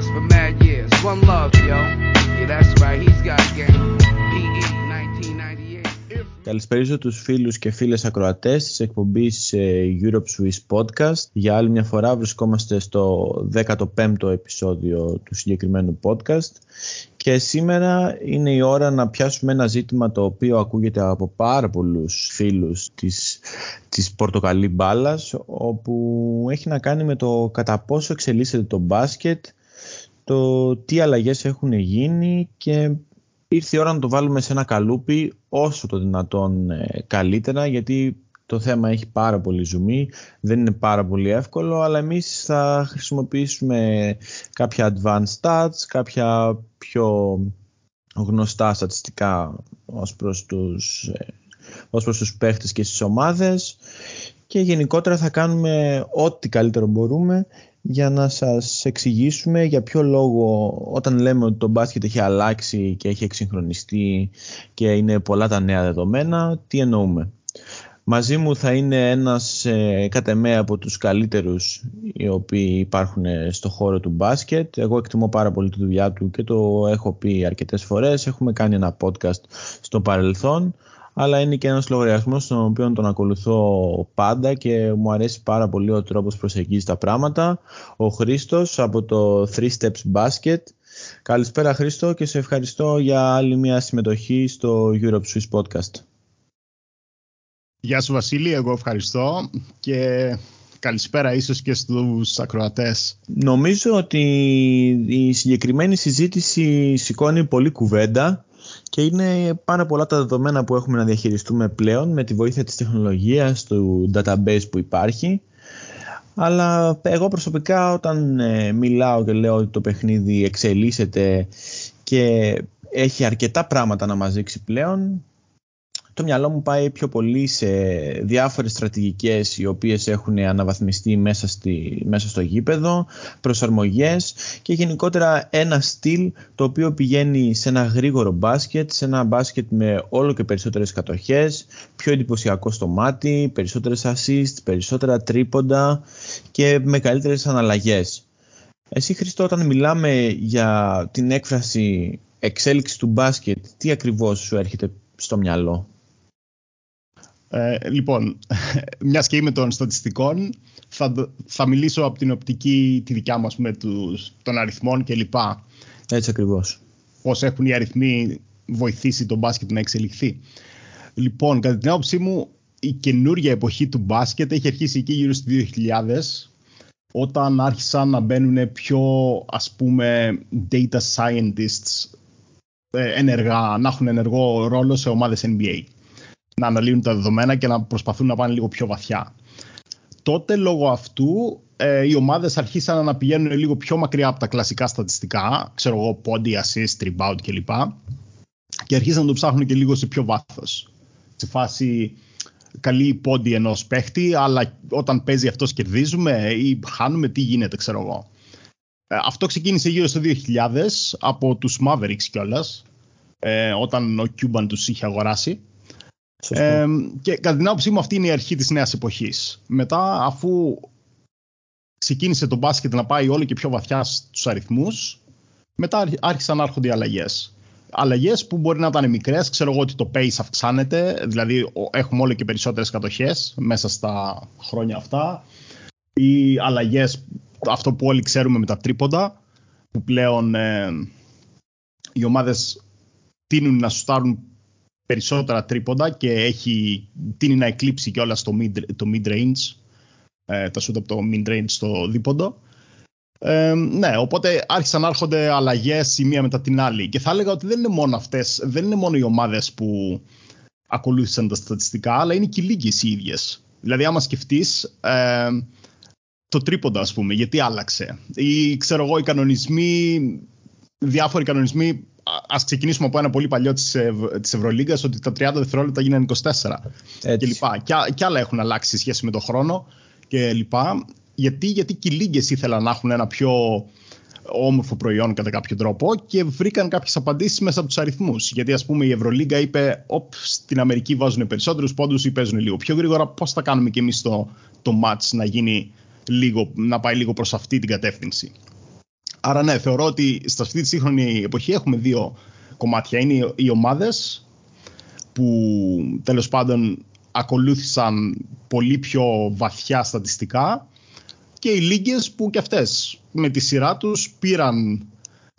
stars for mad years. One love, yo. Yeah, that's right, he's got game. PE 1998. Καλησπέριζω τους φίλους και φίλες ακροατές της εκπομπής ε, Europe Swiss Podcast. Για άλλη μια φορά βρισκόμαστε στο 15ο επεισόδιο του συγκεκριμένου podcast και σήμερα είναι η ώρα να πιάσουμε ένα ζήτημα το οποίο ακούγεται από πάρα πολλούς φίλους της, της πορτοκαλί μπάλας όπου έχει να κάνει με το κατά πόσο εξελίσσεται το μπάσκετ το τι αλλαγές έχουν γίνει και ήρθε η ώρα να το βάλουμε σε ένα καλούπι όσο το δυνατόν ε, καλύτερα γιατί το θέμα έχει πάρα πολύ ζουμί, δεν είναι πάρα πολύ εύκολο, αλλά εμείς θα χρησιμοποιήσουμε κάποια advanced stats, κάποια πιο γνωστά στατιστικά ως προς τους, ε, ως προς τους παίχτες και στις ομάδες. Και γενικότερα θα κάνουμε ό,τι καλύτερο μπορούμε για να σας εξηγήσουμε για ποιο λόγο όταν λέμε ότι το μπάσκετ έχει αλλάξει και έχει εξυγχρονιστεί και είναι πολλά τα νέα δεδομένα, τι εννοούμε. Μαζί μου θα είναι ένας ε, κατ' εμέ από τους καλύτερους οι οποίοι υπάρχουν στο χώρο του μπάσκετ. Εγώ εκτιμώ πάρα πολύ τη δουλειά του και το έχω πει αρκετές φορές. Έχουμε κάνει ένα podcast στο παρελθόν αλλά είναι και ένας λογαριασμός στον οποίο τον ακολουθώ πάντα και μου αρέσει πάρα πολύ ο τρόπος προσεγγίζει τα πράγματα. Ο Χρήστος από το 3 Steps Basket. Καλησπέρα Χρήστο και σε ευχαριστώ για άλλη μια συμμετοχή στο Europe Swiss Podcast. Γεια σου Βασίλη, εγώ ευχαριστώ και καλησπέρα ίσως και στους ακροατές. Νομίζω ότι η συγκεκριμένη συζήτηση σηκώνει πολύ κουβέντα και είναι πάρα πολλά τα δεδομένα που έχουμε να διαχειριστούμε πλέον με τη βοήθεια της τεχνολογίας, του database που υπάρχει. Αλλά εγώ προσωπικά όταν ε, μιλάω και λέω ότι το παιχνίδι εξελίσσεται και έχει αρκετά πράγματα να μας δείξει πλέον, το μυαλό μου πάει πιο πολύ σε διάφορες στρατηγικές οι οποίες έχουν αναβαθμιστεί μέσα, στη, μέσα στο γήπεδο, προσαρμογές και γενικότερα ένα στυλ το οποίο πηγαίνει σε ένα γρήγορο μπάσκετ, σε ένα μπάσκετ με όλο και περισσότερες κατοχές, πιο εντυπωσιακό στο μάτι, περισσότερες assist, περισσότερα τρίποντα και με καλύτερες αναλλαγές. Εσύ Χριστό όταν μιλάμε για την έκφραση εξέλιξη του μπάσκετ, τι ακριβώς σου έρχεται στο μυαλό; Ε, λοιπόν, μιας και είμαι των στατιστικών, θα, θα μιλήσω από την οπτική τη δικιά μας με τους, των αριθμών κλπ. Έτσι ακριβώς. Πώς έχουν οι αριθμοί βοηθήσει τον μπάσκετ να εξελιχθεί. Λοιπόν, κατά την άποψή μου, η καινούργια εποχή του μπάσκετ έχει αρχίσει εκεί γύρω στις 2000 όταν άρχισαν να μπαίνουν πιο ας πούμε data scientists ε, ενεργά, να έχουν ενεργό ρόλο σε ομάδες NBA να αναλύουν τα δεδομένα και να προσπαθούν να πάνε λίγο πιο βαθιά. Τότε λόγω αυτού ε, οι ομάδες αρχίσαν να πηγαίνουν λίγο πιο μακριά από τα κλασικά στατιστικά, ξέρω εγώ πόντι, assist, rebound κλπ. Και αρχίσαν να το ψάχνουν και λίγο σε πιο βάθος. Σε φάση καλή πόντι ενός παίχτη, αλλά όταν παίζει αυτός κερδίζουμε ή χάνουμε, τι γίνεται, ξέρω εγώ. Ε, αυτό ξεκίνησε γύρω στο 2000 από τους Mavericks κιόλας, ε, όταν ο Cuban τους είχε αγοράσει. Ε, και κατά την άποψή μου αυτή είναι η αρχή της νέας εποχής. Μετά αφού ξεκίνησε το μπάσκετ να πάει όλο και πιο βαθιά στους αριθμούς, μετά άρχισαν να έρχονται οι αλλαγές. Αλλαγές που μπορεί να ήταν μικρές, ξέρω εγώ ότι το pace αυξάνεται, δηλαδή έχουμε όλο και περισσότερες κατοχές μέσα στα χρόνια αυτά. Ή αλλαγές, αυτό που όλοι ξέρουμε με τα τρίποντα, που πλέον ε, οι ομάδες τείνουν να σουστάρουν περισσότερα τρίποντα και έχει τίνει να εκλείψει και όλα στο mid, το mid-range, ε, τα shoot από το mid-range στο δίποντο. Ε, ναι, οπότε άρχισαν να έρχονται αλλαγές η μία μετά την άλλη. Και θα έλεγα ότι δεν είναι μόνο αυτές, δεν είναι μόνο οι ομάδες που ακολούθησαν τα στατιστικά, αλλά είναι και οι λίγες οι ίδιες. Δηλαδή, άμα σκεφτείς, ε, το τρίποντα, ας πούμε, γιατί άλλαξε. Ή ξέρω εγώ, οι κανονισμοί, διάφοροι κανονισμοί Α ξεκινήσουμε από ένα πολύ παλιό της της Ευρωλίγκας ότι τα 30 δευτερόλεπτα γίνανε 24 και λοιπά. Και, και άλλα έχουν αλλάξει σε σχέση με τον χρόνο και λοιπά. Γιατί, γιατί και οι λίγες ήθελαν να έχουν ένα πιο όμορφο προϊόν κατά κάποιο τρόπο και βρήκαν κάποιες απαντήσεις μέσα από τους αριθμούς. Γιατί, ας πούμε, η Ευρωλίγκα είπε: Οπ, στην Αμερική βάζουν περισσότερους πόντους ή παίζουν λίγο πιο γρήγορα. Πώς θα κάνουμε κι εμείς το, το match να, γίνει λίγο, να πάει λίγο προς αυτή την κατεύθυνση; Άρα ναι, θεωρώ ότι σε αυτή της σύγχρονη εποχή έχουμε δύο κομμάτια. Είναι οι ομάδες που τέλος πάντων ακολούθησαν πολύ πιο βαθιά στατιστικά και οι λίγες που και αυτές με τη σειρά τους πήραν,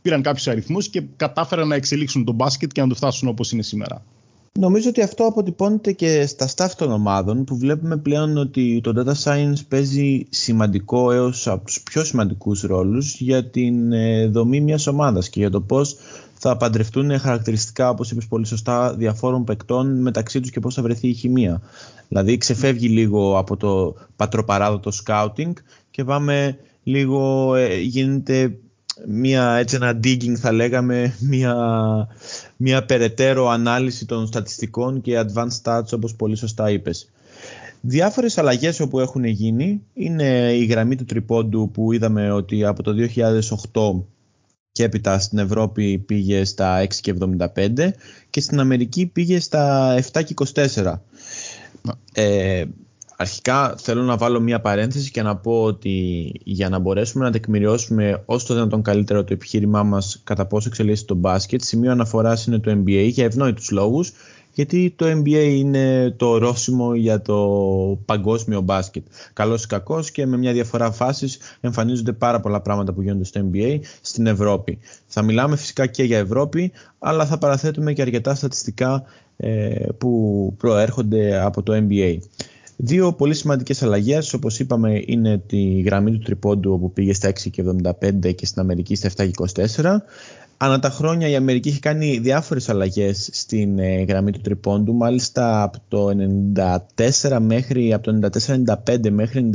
πήραν κάποιους αριθμούς και κατάφεραν να εξελίξουν τον μπάσκετ και να το φτάσουν όπως είναι σήμερα. Νομίζω ότι αυτό αποτυπώνεται και στα staff των ομάδων που βλέπουμε πλέον ότι το data science παίζει σημαντικό έως από τους πιο σημαντικούς ρόλους για την ε, δομή μιας ομάδας και για το πώς θα παντρευτούν χαρακτηριστικά, όπως είπες πολύ σωστά, διαφόρων παικτών μεταξύ τους και πώς θα βρεθεί η χημεία. Δηλαδή ξεφεύγει λίγο από το πατροπαράδοτο scouting και πάμε λίγο, ε, γίνεται μια, έτσι ένα digging θα λέγαμε, μια, μια περαιτέρω ανάλυση των στατιστικών και advanced stats όπως πολύ σωστά είπες. Διάφορες αλλαγές όπου έχουν γίνει είναι η γραμμή του τριπώντου που είδαμε ότι από το 2008 και έπειτα στην Ευρώπη πήγε στα 6,75 και στην Αμερική πήγε στα 7,24. Ε, αρχικά θέλω να βάλω μια παρένθεση και να πω ότι για να μπορέσουμε να τεκμηριώσουμε όσο το δυνατόν καλύτερο το επιχείρημά μας κατά πόσο εξελίσσεται το μπάσκετ, σημείο αναφοράς είναι το NBA για ευνόητους λόγους γιατί το NBA είναι το ορόσημο για το παγκόσμιο μπάσκετ. Καλός ή κακός και με μια διαφορά φάσης εμφανίζονται πάρα πολλά πράγματα που γίνονται στο NBA στην Ευρώπη. Θα μιλάμε φυσικά και για Ευρώπη, αλλά θα παραθέτουμε και αρκετά στατιστικά ε, που προέρχονται από το NBA. Δύο πολύ σημαντικές αλλαγές, όπως είπαμε, είναι τη γραμμή του τριπώντου όπου πήγε στα 6,75 και στην Αμερική στα 7,24. Ανά τα χρόνια η Αμερική έχει κάνει διάφορες αλλαγές στην ε, γραμμή του τριπώντου, μάλιστα από το 94 μέχρι, από το 94-95 μέχρι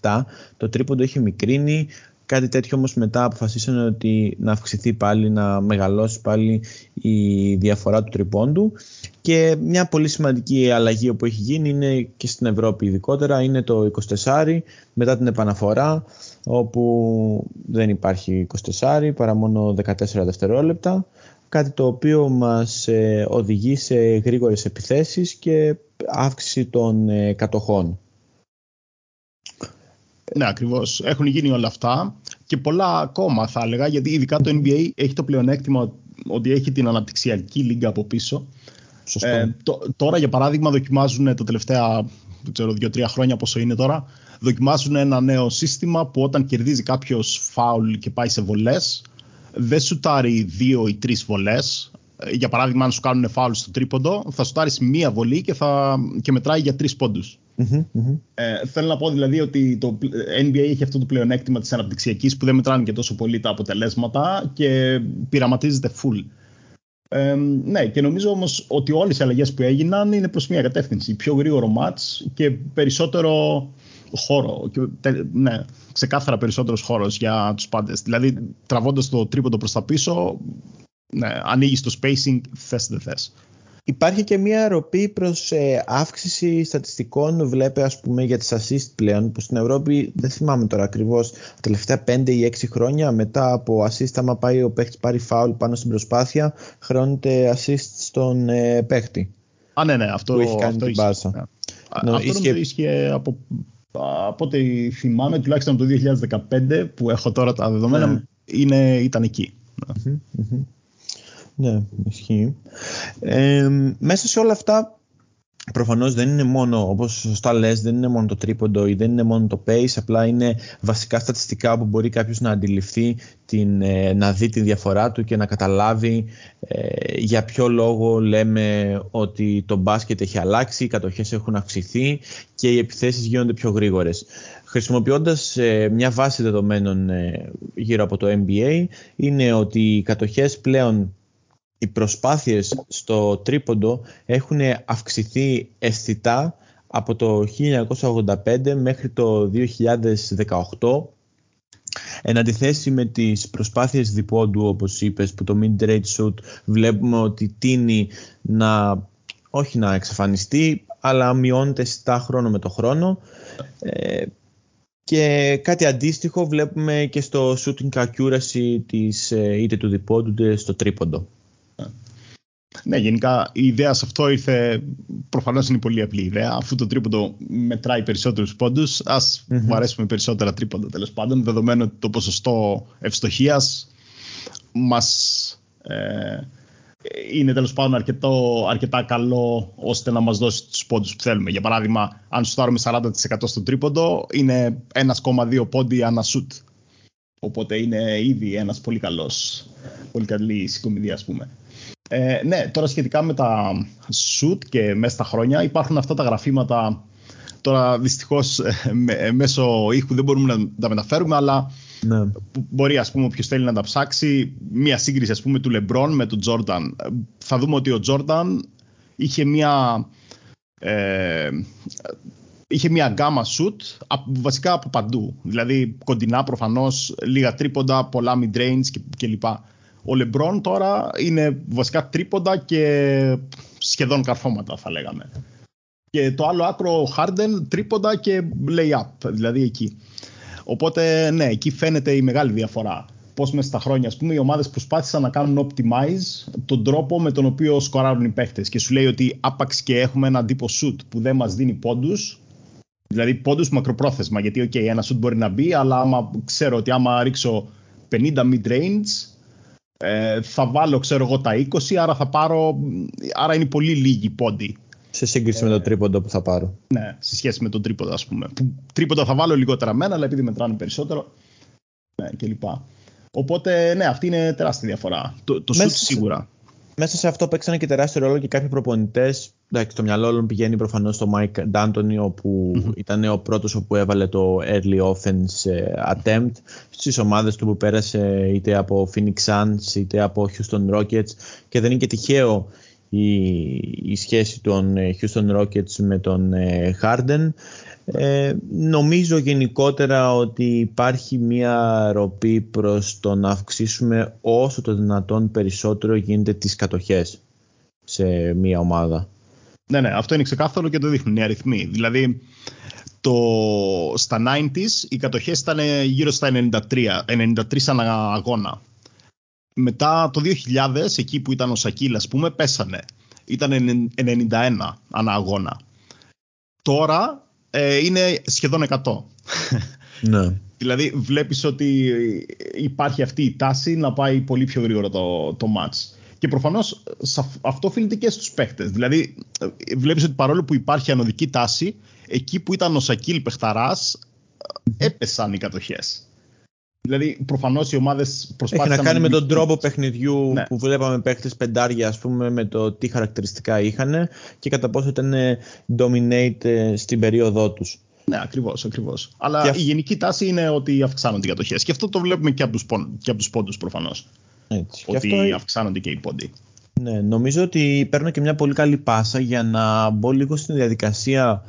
96-97 το τρίποντο έχει μικρύνει, Κάτι τέτοιο όμως μετά αποφασίσανε ότι να αυξηθεί πάλι, να μεγαλώσει πάλι η διαφορά του τριπώντου και μια πολύ σημαντική αλλαγή που έχει γίνει είναι και στην Ευρώπη ειδικότερα είναι το 24 μετά την επαναφορά όπου δεν υπάρχει 24 παρά μόνο 14 δευτερόλεπτα κάτι το οποίο μας ε, οδηγεί σε γρήγορες επιθέσεις και αύξηση των ε, κατοχών. Ναι, ακριβώς. Έχουν γίνει όλα αυτά και πολλά ακόμα θα έλεγα, γιατί ειδικά το NBA έχει το πλεονέκτημα ότι έχει την αναπτυξιακή λίγα από πίσω. Ε, τώρα, για παράδειγμα, δοκιμάζουν τα τελευταία δύο-τρία χρόνια πόσο είναι τώρα, δοκιμάζουν ένα νέο σύστημα που όταν κερδίζει κάποιος φάουλ και πάει σε βολές, δεν σουτάρει δύο ή τρεις βολές. Ε, για παράδειγμα, αν σου κάνουν φάουλ στο τρίποντο, θα σουτάρεις μία βολή και, θα, και μετράει για τρεις πόντους. Ε, θέλω να πω δηλαδή ότι το NBA έχει αυτό το πλεονέκτημα της αναπτυξιακής που δεν μετράνε και τόσο πολύ τα αποτελέσματα και πειραματίζεται full. Ε, ναι, και νομίζω όμως ότι όλες οι αλλαγές που έγιναν είναι προς μια κατεύθυνση. Πιο γρήγορο match και περισσότερο χώρο. Και, ναι, ξεκάθαρα περισσότερος χώρος για τους πάντες. Δηλαδή, τραβώντας το τρίποντο προς τα πίσω, ναι, ανοίγεις το spacing, θες δεν θες. Υπάρχει και μια ροπή προς ε, αύξηση στατιστικών, βλέπε ας πούμε για τις assist πλέον, που στην Ευρώπη δεν θυμάμαι τώρα ακριβώς, τα τελευταία 5 ή 6 χρόνια μετά από assist άμα πάει ο παίχτης πάρει φάουλ πάνω στην προσπάθεια, χρώνεται assist στον ε, παίχτη. Α, ναι, ναι, αυτό, που έχει κάνει αυτό την μπάσα. Ναι. No, αυτό ίσχυε... ίσχυε από, από ό,τι θυμάμαι, τουλάχιστον το 2015 που έχω τώρα τα δεδομένα, ναι. είναι, ήταν εκεί. Ναι, ισχύει. Ε, μέσα σε όλα αυτά Προφανώς δεν είναι μόνο, όπως σωστά λες, δεν είναι μόνο το τρίποντο ή δεν είναι μόνο το pace, απλά είναι βασικά στατιστικά που μπορεί κάποιος να αντιληφθεί, την, ε, να δει τη διαφορά του και να καταλάβει ε, για ποιο λόγο λέμε ότι το μπάσκετ έχει αλλάξει, οι κατοχές έχουν αυξηθεί και οι επιθέσεις γίνονται πιο γρήγορες. Χρησιμοποιώντας ε, μια βάση δεδομένων γύρω από το NBA, είναι ότι οι κατοχές πλέον οι προσπάθειες στο τρίποντο έχουν αυξηθεί αισθητά από το 1985 μέχρι το 2018 Εν αντιθέσει με τις προσπάθειες διπόντου όπως είπες που το mid-range shoot βλέπουμε ότι τίνει να όχι να εξαφανιστεί αλλά μειώνεται στα χρόνο με το χρόνο ε, και κάτι αντίστοιχο βλέπουμε και στο shooting accuracy της, ε, είτε του διπόντου είτε στο τρίποντο. Ναι, γενικά η ιδέα σε αυτό ήρθε. Προφανώς είναι πολύ απλή ιδέα. Αφού το τρίποντο μετράει περισσότερους πόντους, ας mm-hmm. μου αρέσουμε περισσότερα τρίποντα τέλος πάντων. Δεδομένου ότι το ποσοστό ευστοχίας μας ε, είναι τέλος πάντων αρκετό, αρκετά καλό ώστε να μας δώσει τους πόντους που θέλουμε. Για παράδειγμα, αν σουτάρουμε 40% στο τρίποντο, είναι 1,2 πόντι ανά σουτ. Οπότε είναι ήδη ένας πολύ καλός, πολύ καλή συγκομιδία ας πούμε. Ε, ναι, τώρα σχετικά με τα shoot και μέσα στα χρόνια υπάρχουν αυτά τα γραφήματα Τώρα δυστυχώς ε, μέσω ήχου δεν μπορούμε να τα μεταφέρουμε, αλλά ναι. μπορεί ας πούμε όποιος θέλει να τα ψάξει μια σύγκριση ας πούμε του Λεμπρόν με τον Τζόρνταν. Θα δούμε ότι ο Τζόρνταν είχε μια ε, είχε μια γκάμα σουτ βασικά από παντού. Δηλαδή κοντινά προφανώς, λίγα τρίποντα, πολλά mid-range κλπ. Ο Λεμπρόν τώρα είναι βασικά τρίποντα και σχεδόν καρφώματα θα λέγαμε. Και το άλλο άκρο ο Harden τρίποντα και lay-up, δηλαδή εκεί. Οπότε ναι, εκεί φαίνεται η μεγάλη διαφορά. Πώς μέσα στα χρόνια, ας πούμε, οι ομάδες προσπάθησαν να κάνουν optimize τον τρόπο με τον οποίο σκοράρουν οι παίχτε. Και σου λέει ότι άπαξ και έχουμε ένα τύπο shoot που δεν μας δίνει πόντους, Δηλαδή πόντους μακροπρόθεσμα. Γιατί, OK, ένα σουτ μπορεί να μπει, αλλά άμα ξέρω ότι άμα ρίξω 50 mid-range, ε, θα βάλω, ξέρω εγώ, τα 20, άρα θα πάρω. Άρα είναι πολύ λίγοι πόντι. Σε σύγκριση με το τρίποντο που θα πάρω. Ναι, σε σχέση με τον τρίποντο, ας πούμε. Που τρίποντο θα βάλω λιγότερα μένα, αλλά επειδή μετράνε περισσότερο. Ναι, κλπ. Οπότε, ναι, αυτή είναι τεράστια διαφορά. Το, το σουτ σίγουρα μέσα σε αυτό παίξανε και τεράστιο ρόλο και κάποιοι προπονητές. Το μυαλό όλων πηγαίνει προφανώς στο Mike D'Antoni, που ήταν ο πρώτος που έβαλε το early offense ε, attempt στις ομάδες του που πέρασε είτε από Phoenix Suns είτε από Houston Rockets. Και δεν είναι και τυχαίο η, η σχέση των ε, Houston Rockets με τον ε, Harden. Ε, νομίζω γενικότερα ότι υπάρχει μια ροπή προς το να αυξήσουμε όσο το δυνατόν περισσότερο γίνεται τις κατοχές σε μια ομάδα. Ναι, ναι, αυτό είναι ξεκάθαρο και το δείχνουν οι αριθμοί. Δηλαδή, το, στα 90s οι κατοχές ήταν γύρω στα 93, 93 ανά αγώνα. Μετά το 2000, εκεί που ήταν ο Σακίλ, ας πούμε, πέσανε. Ήταν 91 ανά αγώνα. Τώρα ε, είναι σχεδόν 100. Ναι. δηλαδή βλέπεις ότι υπάρχει αυτή η τάση να πάει πολύ πιο γρήγορα το, το match. Και προφανώς αυτό οφείλεται και στους παίχτες. Δηλαδή βλέπεις ότι παρόλο που υπάρχει ανωδική τάση, εκεί που ήταν ο Σακίλ Πεχταράς, έπεσαν οι κατοχές. Δηλαδή, προφανώς οι ομάδες προσπάθησαν. Έχει να κάνει με τον τρόπο παιχνιδιού ναι. που βλέπαμε παίχτες πεντάρια, ας πούμε, με το τι χαρακτηριστικά είχαν και κατά πόσο ήταν dominate ε, στην περίοδό τους. Ναι, ακριβώς, ακριβώς. Αλλά η γενική τάση είναι ότι αυξάνονται οι κατοχές. Και αυτό το βλέπουμε και από τους πόντους προφανώς. Ότι αυτό... αυξάνονται και οι πόντοι. Ναι, νομίζω ότι παίρνω και μια πολύ καλή πάσα για να μπω λίγο στην διαδικασία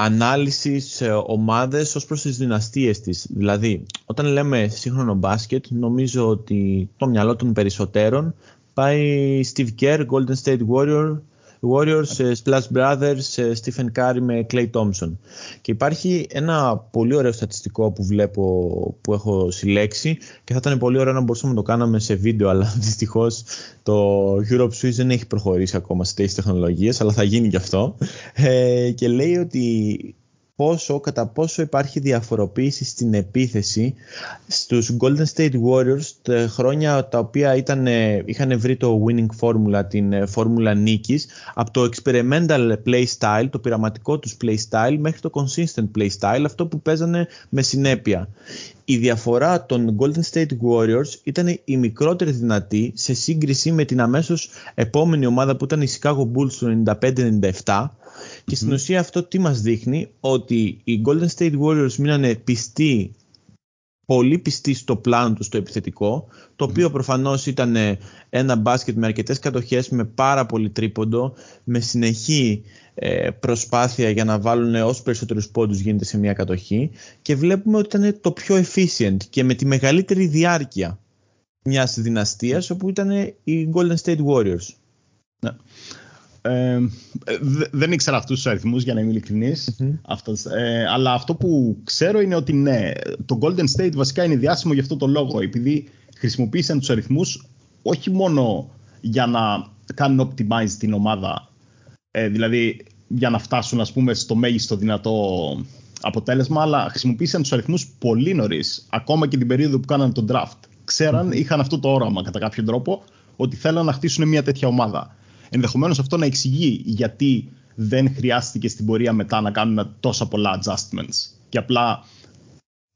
ανάλυση σε ομάδες ως προς τις δυναστείες της. Δηλαδή, όταν λέμε σύγχρονο μπάσκετ, νομίζω ότι το μυαλό των περισσότερων πάει Steve Kerr, Golden State Warrior, Warriors, ε, Splash Brothers, ε, Stephen Curry με Clay Thompson. Και υπάρχει ένα πολύ ωραίο στατιστικό που βλέπω που έχω συλλέξει και θα ήταν πολύ ωραίο να μπορούσαμε να το κάναμε σε βίντεο αλλά δυστυχώς το Europe Swiss δεν έχει προχωρήσει ακόμα σε τέτοιες τεχνολογίες αλλά θα γίνει και αυτό ε, και λέει ότι πόσο, κατά πόσο υπάρχει διαφοροποίηση στην επίθεση στους Golden State Warriors τα χρόνια τα οποία ήταν, είχαν βρει το winning formula, την ε, φόρμουλα νίκης από το experimental play style, το πειραματικό τους play style μέχρι το consistent play style, αυτό που παίζανε με συνέπεια. Η διαφορά των Golden State Warriors ήταν η μικρότερη δυνατή σε σύγκριση με την αμέσως επόμενη ομάδα που ήταν η Chicago Bulls του 95-97 και στην ουσία αυτό τι μας δείχνει ότι οι Golden State Warriors μείνανε πιστοί πολύ πιστοί στο πλάνο τους στο επιθετικό, το οποίο προφανώς ήταν ένα μπάσκετ με αρκετές κατοχές, με πάρα πολύ τρίποντο, με συνεχή ε, προσπάθεια για να βάλουν όσο περισσότερους πόντους γίνεται σε μια κατοχή και βλέπουμε ότι ήταν το πιο efficient και με τη μεγαλύτερη διάρκεια μιας δυναστείας όπου ήταν οι Golden State Warriors. Ναι. Ε, δεν ήξερα αυτούς τους αριθμούς για να είμαι ειλικρινής. Ε, αλλά αυτό που ξέρω είναι ότι ναι, το Golden State βασικά είναι διάσημο για αυτό το λόγο. Επειδή χρησιμοποίησαν τους αριθμούς όχι μόνο για να κάνουν optimize την ομάδα. Ε, δηλαδή για να φτάσουν ας πούμε στο μέγιστο δυνατό αποτέλεσμα, αλλά χρησιμοποίησαν τους αριθμούς πολύ νωρίς, ακόμα και την περίοδο που κάνανε τον draft. Ξέραν, είχαν αυτό το όραμα κατά κάποιο τρόπο, ότι θέλαν να χτίσουν μια τέτοια ομάδα. Ενδεχομένως αυτό να εξηγεί γιατί δεν χρειάστηκε στην πορεία μετά να κάνουν τόσα πολλά adjustments. Και απλά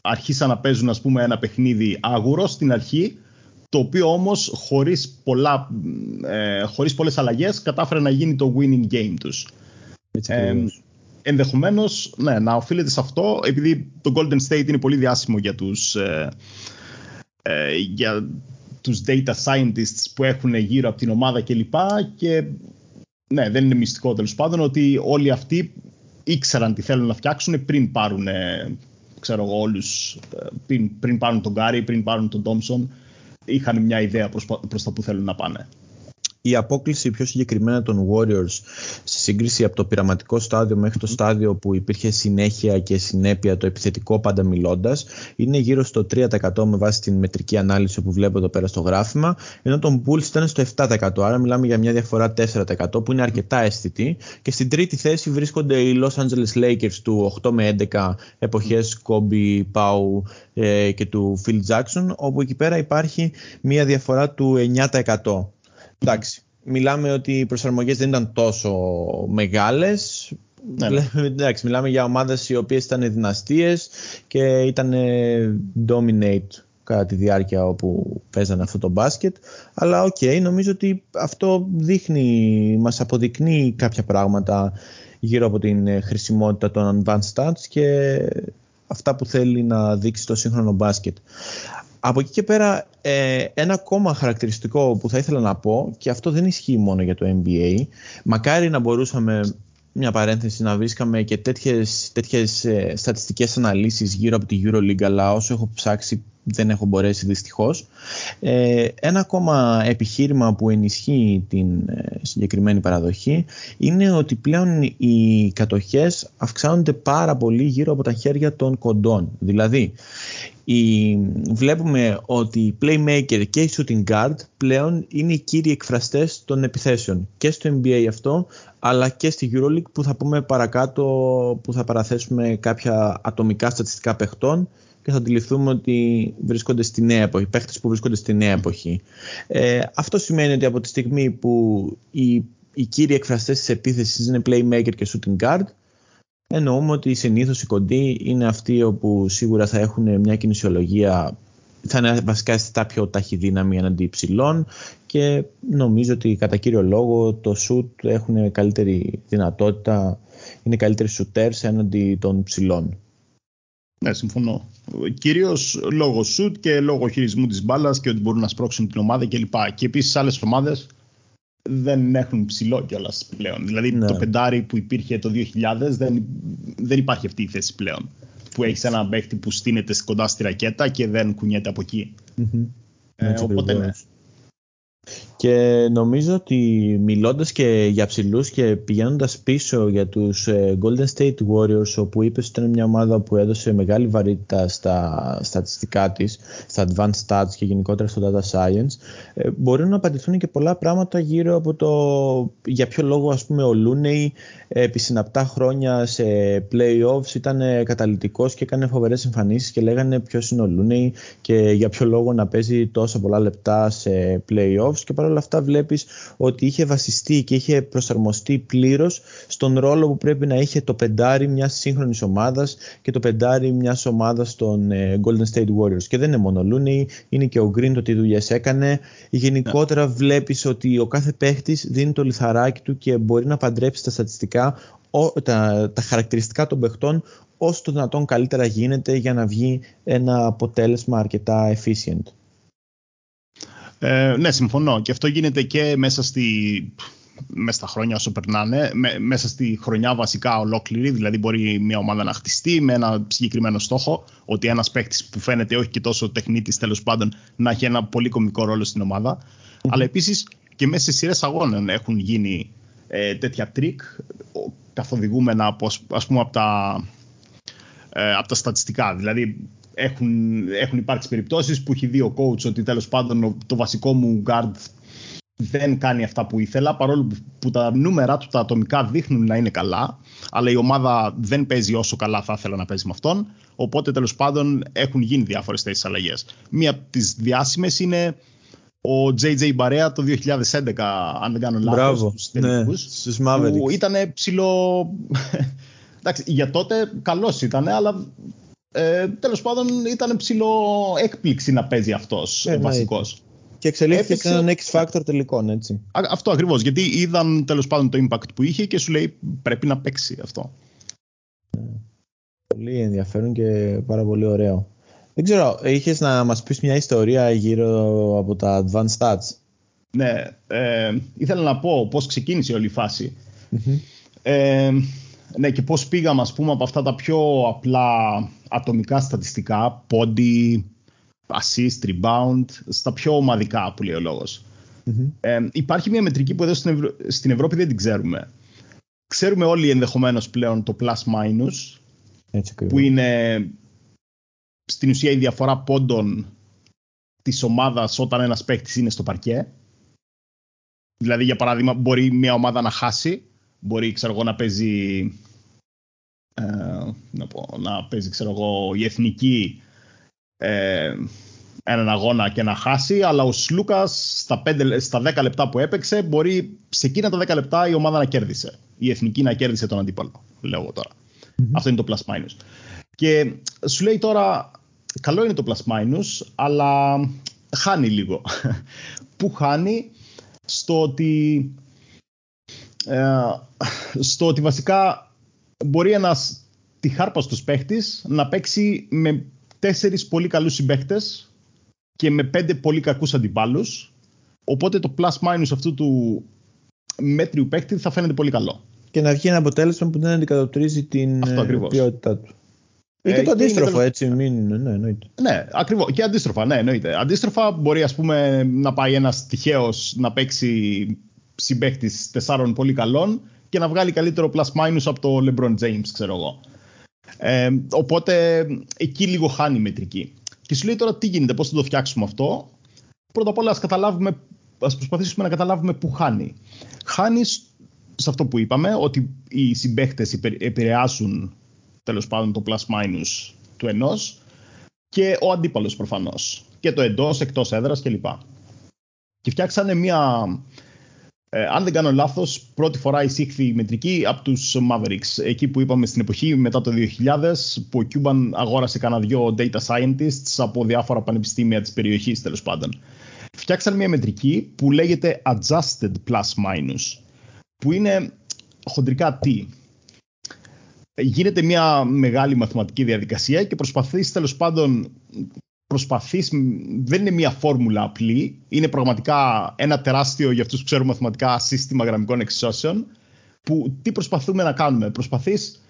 αρχίσαν να παίζουν ας πούμε, ένα παιχνίδι άγουρο στην αρχή, το οποίο όμως χωρίς, πολλά, ε, χωρίς πολλές αλλαγές κατάφερε να γίνει το winning game τους. Έτσι ε, ενδεχομένως ναι, να οφείλεται σε αυτό, επειδή το Golden State είναι πολύ διάσημο για τους, ε, ε, για τους data scientists που έχουν γύρω από την ομάδα κλπ. Και ναι, δεν είναι μυστικό τέλος πάντων ότι όλοι αυτοί ήξεραν τι θέλουν να φτιάξουν πριν πάρουν ξέρω εγώ όλους, πριν, πριν πάρουν τον Γκάρι, πριν πάρουν τον Τόμσον είχαν μια ιδέα προς, προς τα που θέλουν να πάνε η απόκληση πιο συγκεκριμένα των Warriors σε σύγκριση από το πειραματικό στάδιο μέχρι το στάδιο που υπήρχε συνέχεια και συνέπεια το επιθετικό πάντα μιλώντας, είναι γύρω στο 3% με βάση την μετρική ανάλυση που βλέπω εδώ πέρα στο γράφημα, ενώ τον Bulls ήταν στο 7%. Άρα μιλάμε για μια διαφορά 4% που είναι αρκετά αισθητή. Και στην τρίτη θέση βρίσκονται οι Los Angeles Lakers του 8 με 11 εποχές Kobe, Pau ε, και του Phil Jackson, όπου εκεί πέρα υπάρχει μια διαφορά του 9%. Εντάξει, μιλάμε ότι οι προσαρμογές δεν ήταν τόσο μεγάλες. Ναι, ναι. Εντάξει, μιλάμε για ομάδες οι οποίες ήταν δυναστείες και ήταν dominant κατά τη διάρκεια όπου παίζανε αυτό το μπάσκετ. Αλλά OK, okay, νομίζω ότι αυτό δείχνει, μας αποδεικνύει κάποια πράγματα γύρω από την χρησιμότητα των advanced stats και αυτά που θέλει να δείξει το σύγχρονο μπάσκετ. Από εκεί και πέρα, ε, ένα ακόμα χαρακτηριστικό που θα ήθελα να πω, και αυτό δεν ισχύει μόνο για το NBA, μακάρι να μπορούσαμε μια παρένθεση να βρίσκαμε και τέτοιες, τέτοιες ε, στατιστικές αναλύσεις γύρω από τη EuroLeague, αλλά όσο έχω ψάξει δεν έχω μπορέσει δυστυχώς. Ε, ένα ακόμα επιχείρημα που ενισχύει την ε, συγκεκριμένη παραδοχή είναι ότι πλέον οι κατοχές αυξάνονται πάρα πολύ γύρω από τα χέρια των κοντών. Δηλαδή, η, βλέπουμε ότι οι playmaker και οι shooting guard πλέον είναι οι κύριοι εκφραστές των επιθέσεων και στο NBA αυτό αλλά και στη EuroLeague που θα πούμε παρακάτω που θα παραθέσουμε κάποια ατομικά στατιστικά παιχτών και θα αντιληφθούμε ότι βρίσκονται στη νέα εποχή, παίχτες που βρίσκονται στη νέα εποχή. Ε, αυτό σημαίνει ότι από τη στιγμή που οι, οι κύριοι εκφραστές της επίθεσης είναι playmaker και shooting guard, εννοούμε ότι συνήθως οι κοντοί είναι αυτοί όπου σίγουρα θα έχουν μια κινησιολογία θα είναι βασικά στα πιο ταχυδύναμη εναντί υψηλών και νομίζω ότι κατά κύριο λόγο το shoot έχουν καλύτερη δυνατότητα, είναι καλύτεροι shooters έναντι των ψηλών. Ναι, συμφωνώ. Κυρίως λόγω σουτ και λόγω χειρισμού της μπάλας και ότι μπορούν να σπρώξουν την ομάδα κλπ. Και επίσης άλλες ομάδες δεν έχουν ψηλό κιόλας πλέον. Δηλαδή ναι. το πεντάρι που υπήρχε το 2000 δεν, δεν υπάρχει αυτή η θέση πλέον. Που έχεις ένα παίχτη που στείνεται κοντά στη ρακέτα και δεν κουνιέται από εκεί. Mm-hmm. Ε, οπότε ναι. Και νομίζω ότι μιλώντας και για ψηλούς και πηγαίνοντας πίσω για τους ε, Golden State Warriors όπου είπες ότι ήταν μια ομάδα που έδωσε μεγάλη βαρύτητα στα στατιστικά της, στα advanced stats και γενικότερα στο data science ε, μπορεί να απαντηθούν και πολλά πράγματα γύρω από το για ποιο λόγο ας πούμε ο Looney επί συναπτά χρόνια σε playoffs ήταν καταλητικός και έκανε φοβερές εμφανίσεις και λέγανε ποιος είναι ο Looney και για ποιο λόγο να παίζει τόσα πολλά λεπτά σε playoffs και παρόλα αυτά βλέπεις ότι είχε βασιστεί και είχε προσαρμοστεί πλήρως στον ρόλο που πρέπει να είχε το πεντάρι μιας σύγχρονης ομάδας και το πεντάρι μιας ομάδας των ε, Golden State Warriors και δεν είναι μόνο Looney, είναι και ο Green το τι δουλειές έκανε γενικότερα yeah. βλέπεις ότι ο κάθε παίχτης δίνει το λιθαράκι του και μπορεί να παντρέψει τα στατιστικά τα, τα χαρακτηριστικά των παιχτών όσο το δυνατόν καλύτερα γίνεται για να βγει ένα αποτέλεσμα αρκετά efficient. Ε, ναι, συμφωνώ. Και αυτό γίνεται και μέσα, στη, μέσα στα χρόνια όσο περνάνε, μέσα στη χρονιά βασικά ολόκληρη. Δηλαδή, μπορεί μια ομάδα να χτιστεί με ένα συγκεκριμένο στόχο, ότι ένας παίκτης που φαίνεται όχι και τόσο τεχνίτης τέλος πάντων να έχει ένα πολύ κομικό ρόλο στην ομάδα. Αλλά επίσης και μέσα σε σειρές αγώνων έχουν γίνει ε, τέτοια τρικ, καθοδηγούμενα από, ας πούμε, από τα, ε, από τα στατιστικά. Δηλαδή, έχουν, έχουν υπάρξει περιπτώσεις που έχει δει ο coach ότι τέλος πάντων το βασικό μου guard δεν κάνει αυτά που ήθελα, παρόλο που τα νούμερα του τα ατομικά δείχνουν να είναι καλά, αλλά η ομάδα δεν παίζει όσο καλά θα ήθελα να παίζει με αυτόν. Οπότε τέλος πάντων έχουν γίνει διάφορες τέτοιες αλλαγές. Μία από τις διάσημες είναι ο JJ Μπαρέα το 2011, αν δεν κάνω λάθος. Μπράβο. Ναι, στους Mavericks. Που ήταν ψηλό. Εντάξει, για τότε καλός ήταν, αλλά ε, τέλος πάντων ήταν ψηλό έκπληξη να παίζει αυτός ε, βασικός. Και εξελίχθηκε σε έναν X Factor τελικών, έτσι. Αυτό ακριβώς. Γιατί είδαν τέλος πάντων το impact που είχε και σου λέει πρέπει να παίξει αυτό. Πολύ ενδιαφέρον και πάρα πολύ ωραίο. Δεν ξέρω, είχες να μας πεις μια ιστορία γύρω από τα advanced stats; Ναι, ε, ήθελα να πω πώς ξεκίνησε όλη η φαση Ε, ναι, και πώς πήγαμε, ας πούμε, από αυτά τα πιο απλά ατομικά στατιστικά, πόντι, assist, rebound, στα πιο ομαδικά που λέει ο λογος Ε, υπάρχει μια μετρική που εδώ στην, στην Ευρώπη δεν την ξέρουμε. Ξέρουμε όλοι ενδεχομένως πλέον το plus minus, Έτσι, που είναι στην ουσία η διαφορά πόντων της ομάδας όταν ένας παίκτης είναι στο παρκέ. Δηλαδή, για παράδειγμα, μπορεί μια ομάδα να χάσει, μπορεί ξέρω εγώ, να παίζει ε, να, πω, να παίζει ξέρω εγώ, η εθνική ε, έναν αγώνα και να χάσει, αλλά ο Σλούκας στα, στα 10 λεπτά που έπαιξε, μπορεί σε εκείνα τα 10 λεπτά η ομάδα να κέρδισε. Η εθνική να κέρδισε τον αντίπαλο, λέω εγώ τώρα. Αυτό είναι το plus minus. Και σου λέει τώρα, καλό είναι το plus minus, αλλά χάνει λίγο. Πού χάνει; Στο ότι, ε, στο ότι βασικά μπορεί ένας τυχάρπαστος παίχτης να παίξει με τέσσερις πολύ καλούς συμπαίχτες και με πέντε πολύ κακούς αντιπάλους. Οπότε το plus minus αυτού του μέτριου παίχτη θα φαίνεται πολύ καλό. Και να βγει ένα αποτέλεσμα που δεν αντικατοπτρίζει την Αυτό, ε, ποιότητά του. Ή και ε, το αντίστροφο, έτσι, μην, ναι, εννοείται. Ναι, ακριβώς. Και αντίστροφα, ναι, εννοείται. Αντίστροφα, μπορεί ας πούμε, να πάει ένας τυχαίος να παίξει συμπαίχτη τεσσάρων πολύ καλών και να βγάλει καλύτερο plus minus από το LeBron James, ξέρω εγώ. Ε, οπότε εκεί λίγο χάνει η μετρική. Και σου λέει τώρα τι γίνεται, πώς θα το φτιάξουμε αυτό. Πρώτα απ' όλα ας, καταλάβουμε, ας προσπαθήσουμε να καταλάβουμε πού χάνει. Χάνει σε αυτό που είπαμε, ότι οι συμπαίχτες επηρεάσουν τέλος πάντων το plus minus του ενός και ο αντίπαλος προφανώς. Και το εντός, εκτός έδρας κλπ. Και φτιάξανε μια ε, αν δεν κάνω λάθος, πρώτη φορά εισήχθη η μετρική από τους Mavericks. Εκεί που είπαμε στην εποχή μετά το 2000, που ο Cuban αγόρασε κανένα δυο data scientists από διάφορα πανεπιστήμια της περιοχής τέλος πάντων. Φτιάξαν μια μετρική που λέγεται adjusted plus minus. Που είναι χοντρικά τι. Γίνεται μια μεγάλη μαθηματική διαδικασία και προσπαθείς τέλος πάντων προσπαθείς, δεν είναι μια φόρμουλα απλή, είναι πραγματικά ένα τεράστιο, για αυτούς που ξέρουν μαθηματικά, σύστημα γραμμικών εξισώσεων, που τι προσπαθούμε να κάνουμε. Προσπαθείς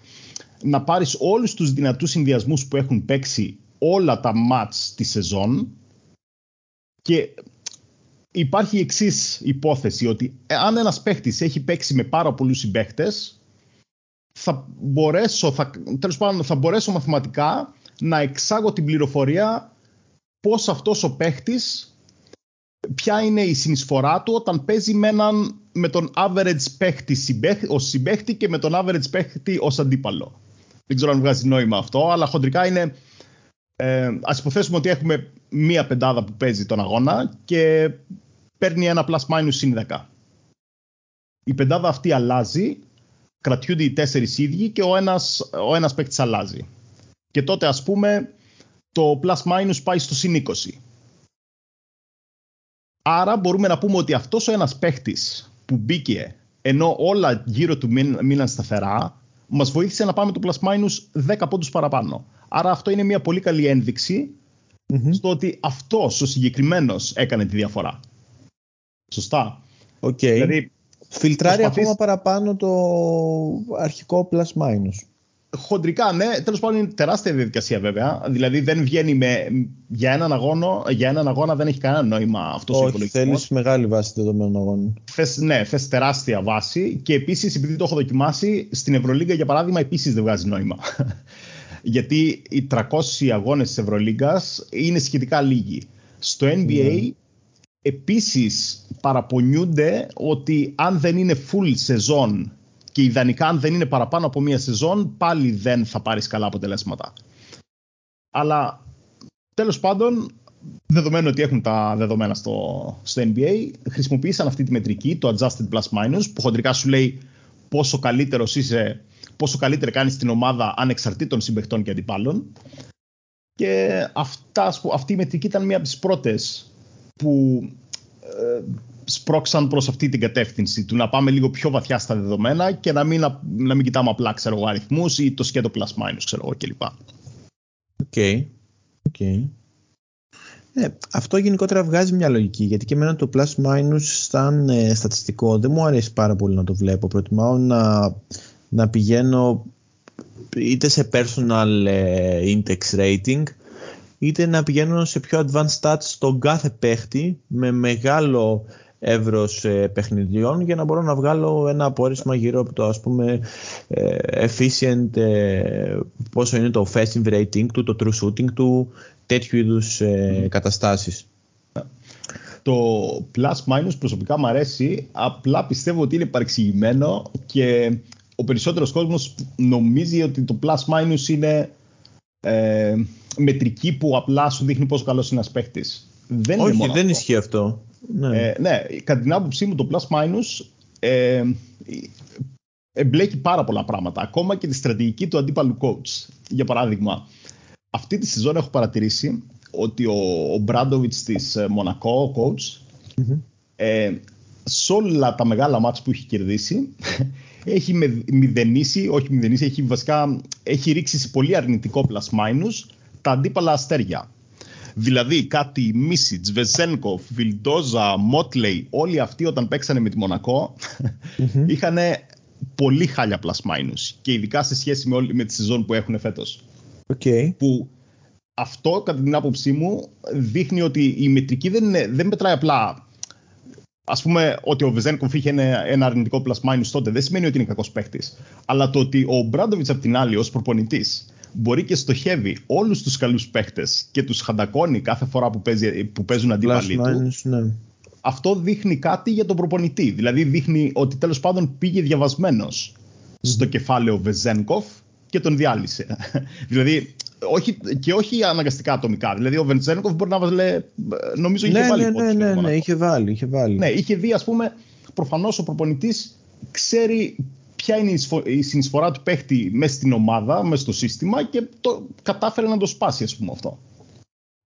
να πάρεις όλους τους δυνατούς συνδυασμούς που έχουν παίξει όλα τα μάτς της σεζόν και υπάρχει η εξής υπόθεση ότι αν ένας παίχτης έχει παίξει με πάρα πολλούς συμπαίχτες θα μπορέσω, θα, τέλος πάντων, θα μπορέσω μαθηματικά να εξάγω την πληροφορία πώς αυτός ο παίχτης, ποια είναι η συνεισφορά του όταν παίζει με, έναν, με τον average παίχτη ως συμπαίχτη και με τον average παίχτη ως αντίπαλο. Δεν ξέρω αν βγάζει νόημα αυτό, αλλά χοντρικά είναι... Ε, ας υποθέσουμε ότι έχουμε μία πεντάδα που παίζει τον αγώνα και παίρνει ένα plus minus συν 10. Η πεντάδα αυτή αλλάζει, κρατιούνται οι τέσσερις ίδιοι και ο ένας, ο ένας παίκτης αλλάζει. Και τότε ας πούμε το plus minus πάει στο συν 20. Άρα μπορούμε να πούμε ότι αυτός ο ένας παίχτης που μπήκε ενώ όλα γύρω του μείναν σταθερά, μας βοήθησε να πάμε το plus minus 10 πόντους παραπάνω. Άρα αυτό είναι μια πολύ καλή στο ότι αυτός ο συγκεκριμένος έκανε τη διαφορά. Σωστά; Okay. Δηλαδή, Φιλτράρει προσπαθείς... ακόμα παραπάνω το αρχικό plus minus χοντρικά, ναι. Τέλος πάντων είναι τεράστια διαδικασία βέβαια. Δηλαδή δεν βγαίνει με, για, έναν αγώνα, για έναν αγώνα δεν έχει κανένα νόημα αυτός ο υπολογισμός. Θέλεις μεγάλη βάση δεδομένων αγώνων. Θες, ναι, θες τεράστια βάση και επίσης επειδή το έχω δοκιμάσει, στην Ευρωλίγκα για παράδειγμα επίσης δεν βγάζει νόημα. Γιατί οι 300 αγώνες της Ευρωλίγκας είναι σχετικά λίγοι. Στο NBA Επίσης παραπονιούνται ότι αν δεν είναι full σεζόν και ιδανικά αν δεν είναι παραπάνω από μία σεζόν πάλι δεν θα πάρεις καλά αποτελέσματα. Αλλά τέλος πάντων δεδομένου ότι έχουν τα δεδομένα στο, στο NBA χρησιμοποίησαν αυτή τη μετρική, το adjusted plus minus που χοντρικά σου λέει πόσο καλύτερος είσαι, πόσο καλύτερα κάνεις την ομάδα ανεξαρτήτως συμπαιχτών και αντιπάλων και αυτά, αυτή η μετρική ήταν μία από τις πρώτες που ε, σπρώξαν προς αυτή την κατεύθυνση του να πάμε λίγο πιο βαθιά στα δεδομένα και να μην, να, να μην κοιτάμε απλά ξέρω, αριθμούς ή το σκέτο plus minus ξέρω, κλπ. OK. Okay. Okay. Ε, αυτό γενικότερα βγάζει μια λογική γιατί και εμένα το plus minus σαν ε, στατιστικό δεν μου αρέσει πάρα πολύ να το βλέπω. Προτιμάω να, να πηγαίνω είτε σε personal ε, index rating είτε να πηγαίνω σε πιο advanced stats στον κάθε παίχτη με μεγάλο εύρος ε, παιχνιδιών για να μπορώ να βγάλω ένα απόρισμα γύρω από το ας πούμε ε, efficient ε, πόσο είναι το offensive rating του, το true shooting του, τέτοιου είδους mm. καταστάσεις. Το plus minus προσωπικά μου αρέσει, απλά πιστεύω ότι είναι παρεξηγημένο και ο περισσότερος κόσμος νομίζει ότι το plus minus είναι ε, μετρική που απλά σου δείχνει πόσο καλός είναι ένας παίχτης. Δεν Όχι, είναι δεν ισχύει αυτό. Ναι. Ε, ναι, κατά την άποψή μου το plus minus ε, εμπλέκει πάρα πολλά πράγματα. Ακόμα και τη στρατηγική του αντίπαλου coach. Για παράδειγμα, αυτή τη σεζόν έχω παρατηρήσει ότι ο, ο Μπράντοβιτς της ε, Μονακό, ο coach, ε, σε όλα τα μεγάλα μάτς που έχει κερδίσει, έχει μηδενίσει, όχι μηδενίσει, έχει βασικά έχει ρίξει σε πολύ αρνητικό plus minus τα αντίπαλα αστέρια. Δηλαδή κάτι Μίσιτς, Βεζένκοφ, Βιλντόζα, Μότλεϊ, όλοι αυτοί όταν παίξανε με τη μονακο είχαν πολύ χάλια plus minus και ειδικά σε σχέση με, όλη, με τη σεζόν που έχουν φέτος. Okay. Που αυτό κατά την άποψή μου δείχνει ότι η μετρική δεν, είναι, δεν μετράει απλά Α πούμε ότι ο Βεζένκοφ είχε ένα, ένα αρνητικό plus minus τότε δεν σημαίνει ότι είναι κακός παίχτη. Αλλά το ότι ο Μπράντοβιτς απ' την άλλη ως προπονητής μπορεί και στοχεύει όλους τους καλούς παίχτες και τους χαντακώνει κάθε φορά που, παίζει, που παίζουν αντίπαλοι του, ναι. αυτό δείχνει κάτι για τον προπονητή. Δηλαδή δείχνει ότι τέλος πάντων πήγε διαβασμένος στο κεφάλαιο Βεζένκοφ και τον διάλυσε. δηλαδή όχι, και όχι αναγκαστικά ατομικά. Δηλαδή ο Βεζένκοφ μπορεί να βάλει, νομίζω είχε ναι, βάλει. Ναι, ναι, ναι, ναι, είχε βάλει, είχε βάλει. Ναι, είχε δει ας πούμε, προφανώς ο προπονητής ξέρει ποια είναι η συνεισφορά του παίχτη μέσα στην ομάδα, μέσα στο σύστημα και το κατάφερε να το σπάσει, ας πούμε, αυτό.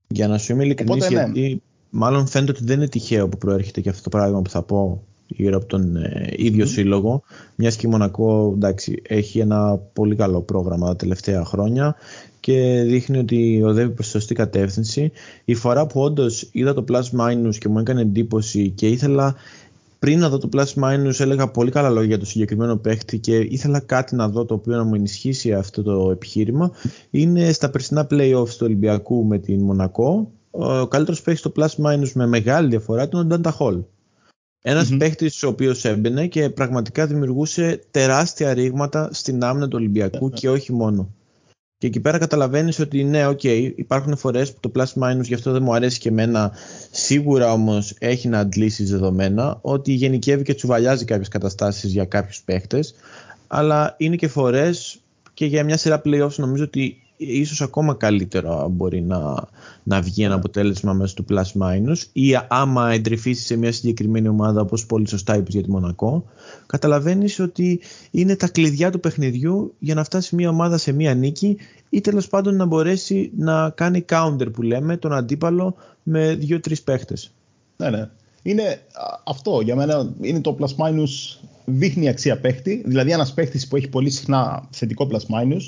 Για να σου είμαι ειλικρινής, ναι. γιατί μάλλον φαίνεται ότι δεν είναι τυχαίο που προέρχεται και αυτό το πράγμα που θα πω γύρω από τον ε, ίδιο mm. σύλλογο, μιας και η Μονακό εντάξει, έχει ένα πολύ καλό πρόγραμμα τα τελευταία χρόνια και δείχνει ότι οδεύει προς σωστή κατεύθυνση. Η φορά που όντως είδα το plus minus και μου έκανε εντύπωση και ήθελα πριν να δω το Plus Minus έλεγα πολύ καλά λόγια για το συγκεκριμένο παίχτη και ήθελα κάτι να δω το οποίο να μου ενισχύσει αυτό το επιχείρημα. Είναι στα περσινά playoffs του Ολυμπιακού με την Μονακό. Ο καλύτερος παίχτης στο Plus Minus με μεγάλη διαφορά ήταν ο Ντάντα Χολ. Ένας mm-hmm. παίχτης ο οποίος έμπαινε και πραγματικά δημιουργούσε τεράστια ρήγματα στην άμυνα του Ολυμπιακού και όχι μόνο. Και εκεί πέρα καταλαβαίνεις ότι ναι, OK, okay, υπάρχουν φορές που το plus minus γι' αυτό δεν μου αρέσει και εμένα. Σίγουρα όμως έχει να αντλήσει δεδομένα ότι γενικεύει και τσουβαλιάζει κάποιες καταστάσεις για κάποιους παίχτες. Αλλά είναι και φορές και για μια σειρά playoffs νομίζω ότι ίσως ακόμα καλύτερο μπορεί να, να βγει ένα αποτέλεσμα μέσα του plus minus ή άμα εντρυφήσει σε μια συγκεκριμένη ομάδα όπως πολύ σωστά είπες για τη Μονακό καταλαβαίνεις ότι είναι τα κλειδιά του παιχνιδιού για να φτάσει μια ομάδα σε μια νίκη ή τέλος πάντων να μπορέσει να κάνει counter που λέμε τον αντίπαλο με δύο-τρεις παίχτες. Ναι, ναι. Είναι αυτό για μένα είναι το plus minus δείχνει αξία παίχτη δηλαδή ένας παίχτης που έχει πολύ συχνά θετικό plus minus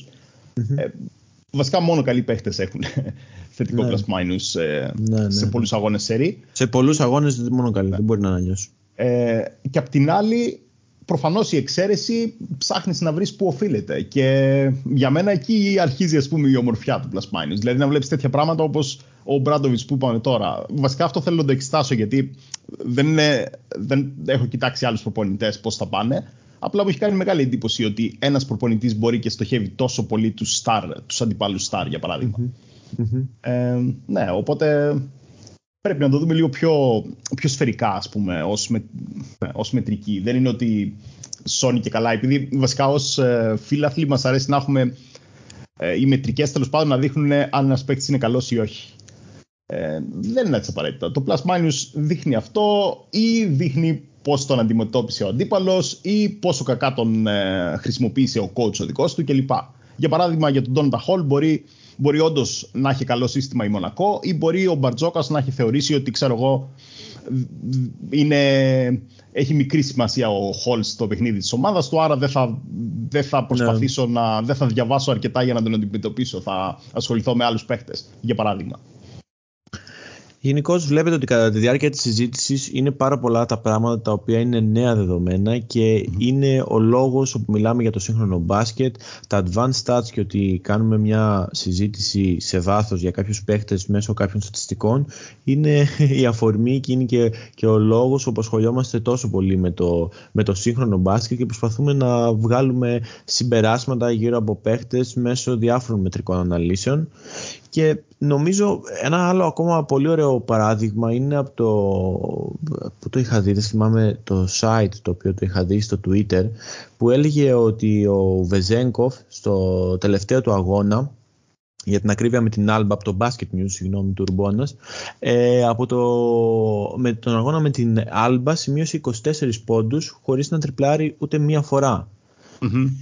Βασικά μόνο καλοί παίχτες έχουν θετικό ναι. plus minus ε, ναι, ναι, σε ναι. πολλούς αγώνες σερί. Σε πολλούς αγώνες μόνο καλοί, δεν μπορεί να είναι Ε, και απ' την άλλη, προφανώς η εξαίρεση ψάχνεις να βρεις που οφείλεται. Και για μένα εκεί αρχίζει ας πούμε η ομορφιά του plus minus. Δηλαδή να βλέπεις τέτοια πράγματα όπως ο Μπράντοβιτς που είπαμε τώρα. Βασικά αυτό θέλω να το εξετάσω γιατί δεν, είναι, δεν έχω κοιτάξει άλλους προπονητές πώς θα πάνε. Απλά μου έχει κάνει μεγάλη εντύπωση ότι ένας προπονητής μπορεί και στοχεύει τόσο πολύ τους star, τους αντιπάλους star, για παραδειγμα Ε, ναι, οπότε πρέπει να το δούμε λίγο πιο, πιο σφαιρικά, ας πούμε, ως, με, ως μετρική. Δεν είναι ότι σώνει και καλά, επειδή βασικά ως ε, φίλαθλοι μας αρέσει να έχουμε ε, οι μετρικές τέλος πάντων να δείχνουν αν ένας παίκτης είναι καλός ή όχι. Ε, δεν είναι έτσι απαραίτητα. Το plus minus δείχνει αυτό ή δείχνει πώς τον αντιμετώπισε ο αντίπαλος ή πόσο κακά τον ε, χρησιμοποίησε ο coach ο δικός του κλπ. Για παράδειγμα, για τον Donata Hall μπορεί, μπορεί όντως να έχει καλό σύστημα η Μονακό ή μπορεί ο Μπαρτζόκας να έχει θεωρήσει ότι ξέρω εγώ είναι, έχει μικρή σημασία ο Hall στο παιχνίδι της ομάδας του άρα δεν θα, δεν θα προσπαθήσω ναι. να δεν θα διαβάσω αρκετά για να τον αντιμετωπίσω θα ασχοληθώ με άλλους παίχτες για παράδειγμα Γενικώ βλέπετε ότι κατά τη διάρκεια της συζήτησης είναι πάρα πολλά τα πράγματα τα οποία είναι νέα δεδομένα και είναι ο λόγος όπου μιλάμε για το σύγχρονο μπάσκετ, τα advanced stats και ότι κάνουμε μια συζήτηση σε βάθος για κάποιους παίχτες μέσω κάποιων στατιστικών. Είναι η αφορμή και είναι και, και ο λόγος όπου ασχολιόμαστε τόσο πολύ με το, με το σύγχρονο μπάσκετ και προσπαθούμε να βγάλουμε συμπεράσματα γύρω από παίχτες μέσω διάφορων μετρικών αναλύσεων και νομίζω ένα άλλο ακόμα πολύ ωραίο παράδειγμα είναι από το που το είχα δει, δεν θυμάμαι το site το οποίο το είχα δει στο Twitter που έλεγε ότι ο Βεζέγκοφ στο τελευταίο του αγώνα για την ακρίβεια με την Άλμπα από το Basket News, συγγνώμη του Ρουμπόνας, ε, από το, με τον αγώνα με την Άλμπα σημείωσε 24 πόντους χωρίς να τριπλάρει ούτε μία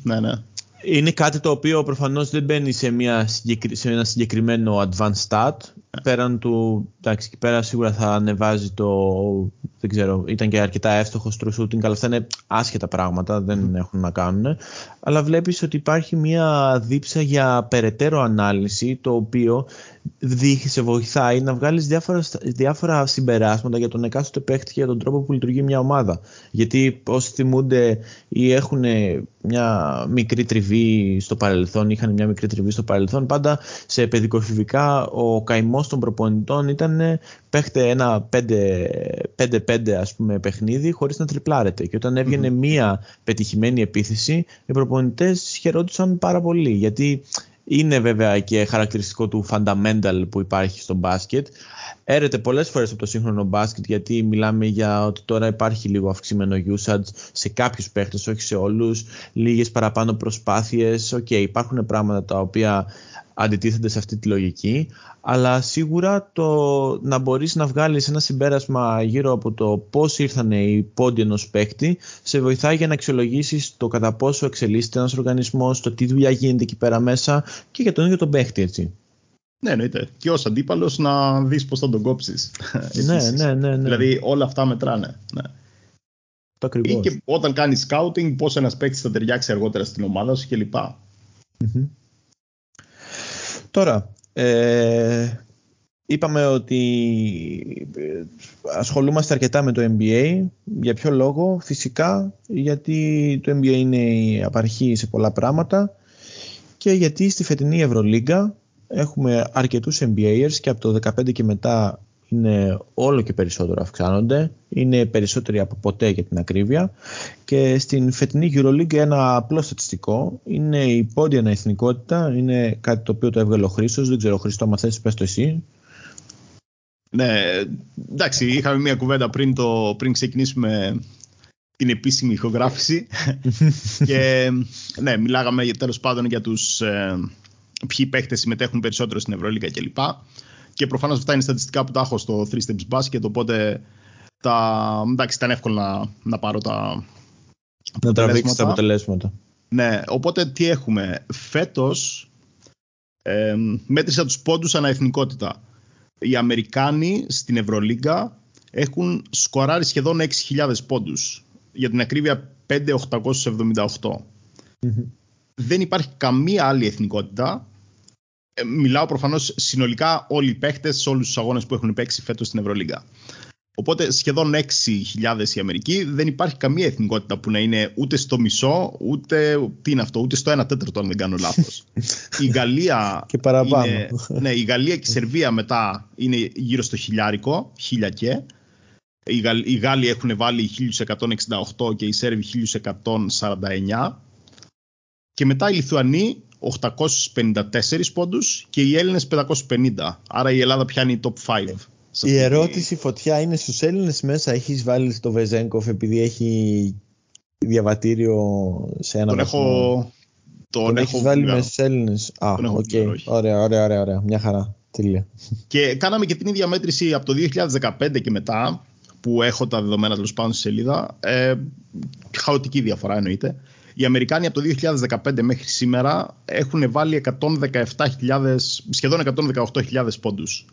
ναι, ναι είναι κάτι το οποίο προφανώς δεν μπαίνει σε, μια, σε ένα συγκεκριμένο advanced stat. Πέραν του, εντάξει, εκεί πέρα σίγουρα θα ανεβάζει το, δεν ξέρω, ήταν και αρκετά εύστοχο στο shooting, αλλά αυτά είναι άσχετα πράγματα, δεν έχουν να κάνουν. Αλλά βλέπεις ότι υπάρχει μια δίψα για περαιτέρω ανάλυση, το οποίο δείχνει, σε βοηθάει να βγάλεις διάφορα, διάφορα συμπεράσματα για τον εκάστοτε παίχτη και για τον τρόπο που λειτουργεί μια ομάδα. Γιατί όσοι θυμούνται ή έχουν μια μικρή τριβή στο παρελθόν, είχαν μια μικρή τριβή στο παρελθόν, πάντα σε παιδικοφιβικά ο καημός των προπονητών ήταν παίχτε ένα 5-5 ας πούμε παιχνίδι χωρίς να τριπλάρεται και όταν μία πετυχημένη επίθεση οι προπονητές χαιρόντουσαν πάρα πολύ γιατί είναι βέβαια και χαρακτηριστικό του fundamental που υπάρχει στο μπάσκετ. Έρεται πολλές φορές από το σύγχρονο μπάσκετ γιατί μιλάμε για ότι τώρα υπάρχει λίγο αυξημένο usage σε κάποιους παίχτες, όχι σε όλους. Λίγες παραπάνω προσπάθειες. Οκ, okay, υπάρχουν πράγματα τα οποία αντιτίθενται σε αυτή τη λογική, αλλά σίγουρα το να μπορείς να βγάλεις ένα συμπέρασμα γύρω από το πώς ήρθαν οι πόντοι ενός παίκτη σε βοηθάει για να αξιολογήσεις το κατά πόσο εξελίσσεται ένας οργανισμός, το τι δουλειά γίνεται εκεί πέρα μέσα και για τον ίδιο τον παίκτη έτσι. Ναι, εννοείται. Και ως αντίπαλος να δεις πώς θα τον κόψεις. ναι, ναι, ναι, ναι. Δηλαδή όλα αυτά μετράνε. Ναι. Το Ή και όταν κάνεις scouting πώς ένας παίκτης θα ταιριάξει αργότερα στην ομάδα σου κλπ. Mm-hmm. Τώρα, ε, είπαμε ότι ε, ασχολούμαστε αρκετά με το NBA. Για ποιο λόγο; Φυσικά γιατί το NBA είναι η απαρχή σε πολλά πράγματα και γιατί στη φετινή Ευρωλίγκα έχουμε αρκετούς NBAers και από το 2015 και μετά είναι όλο και περισσότερο αυξάνονται, είναι περισσότεροι από ποτέ για την ακρίβεια και στην φετινή EuroLeague ένα απλό στατιστικό είναι η πόντια αναεθνικότητα, είναι κάτι το οποίο το έβγαλε ο Χρήστος, δεν ξέρω Χρήστο, άμα θες πες το εσύ. Ναι, εντάξει, είχαμε μια κουβέντα πριν, το, πριν ξεκινήσουμε την επίσημη ηχογράφηση και ναι, μιλάγαμε τέλος πάντων για τους ε, ποιοι παίχτες συμμετέχουν περισσότερο στην Ευρωλίγα κλπ. Και προφανώς αυτά είναι στατιστικά που τα έχω στο 3 Steps Basket, οπότε τα, εντάξει, ήταν εύκολο να, να πάρω τα. Να τραβήξεις τα αποτελέσματα. Ναι, οπότε τι έχουμε. Φέτος ε, μέτρησα τους πόντους ανά εθνικότητα. Οι Αμερικάνοι στην Ευρωλίγκα έχουν σκοράρει σχεδόν 6.000 πόντους. Για την ακρίβεια 5.878. Δεν υπάρχει καμία άλλη εθνικότητα ε, μιλάω προφανώς συνολικά όλοι οι παίχτες σε όλους τους αγώνες που έχουν παίξει φέτος στην Ευρωλίγα. Οπότε σχεδόν 6.000 η Αμερική. Δεν υπάρχει καμία εθνικότητα που να είναι ούτε στο μισό, ούτε. Τι είναι αυτό, ούτε στο 1 τέταρτο, αν δεν κάνω λάθος. η Γαλλία. και παραπάνω. Είναι, ναι, η Γαλλία και η Σερβία μετά είναι γύρω στο χιλιάρικο, χίλια και. Οι, Γαλλ, οι Γάλλοι έχουν βάλει 1168 και οι Σέρβοι 1149. Και μετά οι Λιθουανοί 854 πόντους και οι Έλληνες 550. Άρα η Ελλάδα πιάνει top 5 Η ερώτηση φωτιά είναι στους Έλληνες μέσα έχεις βάλει το Βεζένκοφ επειδή έχει διαβατήριο σε ένα Τον έχω... Τον, τον έχεις βάλει μέσα στους Έλληνες; Α, OK. Okay. Ωραία, ωραία, ωραία, ωραία. Μια χαρά. Τέλεια. Και κάναμε και την ίδια μέτρηση από το 2015 και μετά που έχω τα δεδομένα τέλος πάνω στη σελίδα. Ε, χαοτική διαφορά εννοείται. Οι Αμερικάνοι από το 2015 μέχρι σήμερα έχουν βάλει 117.000, σχεδόν 118.000 πόντους.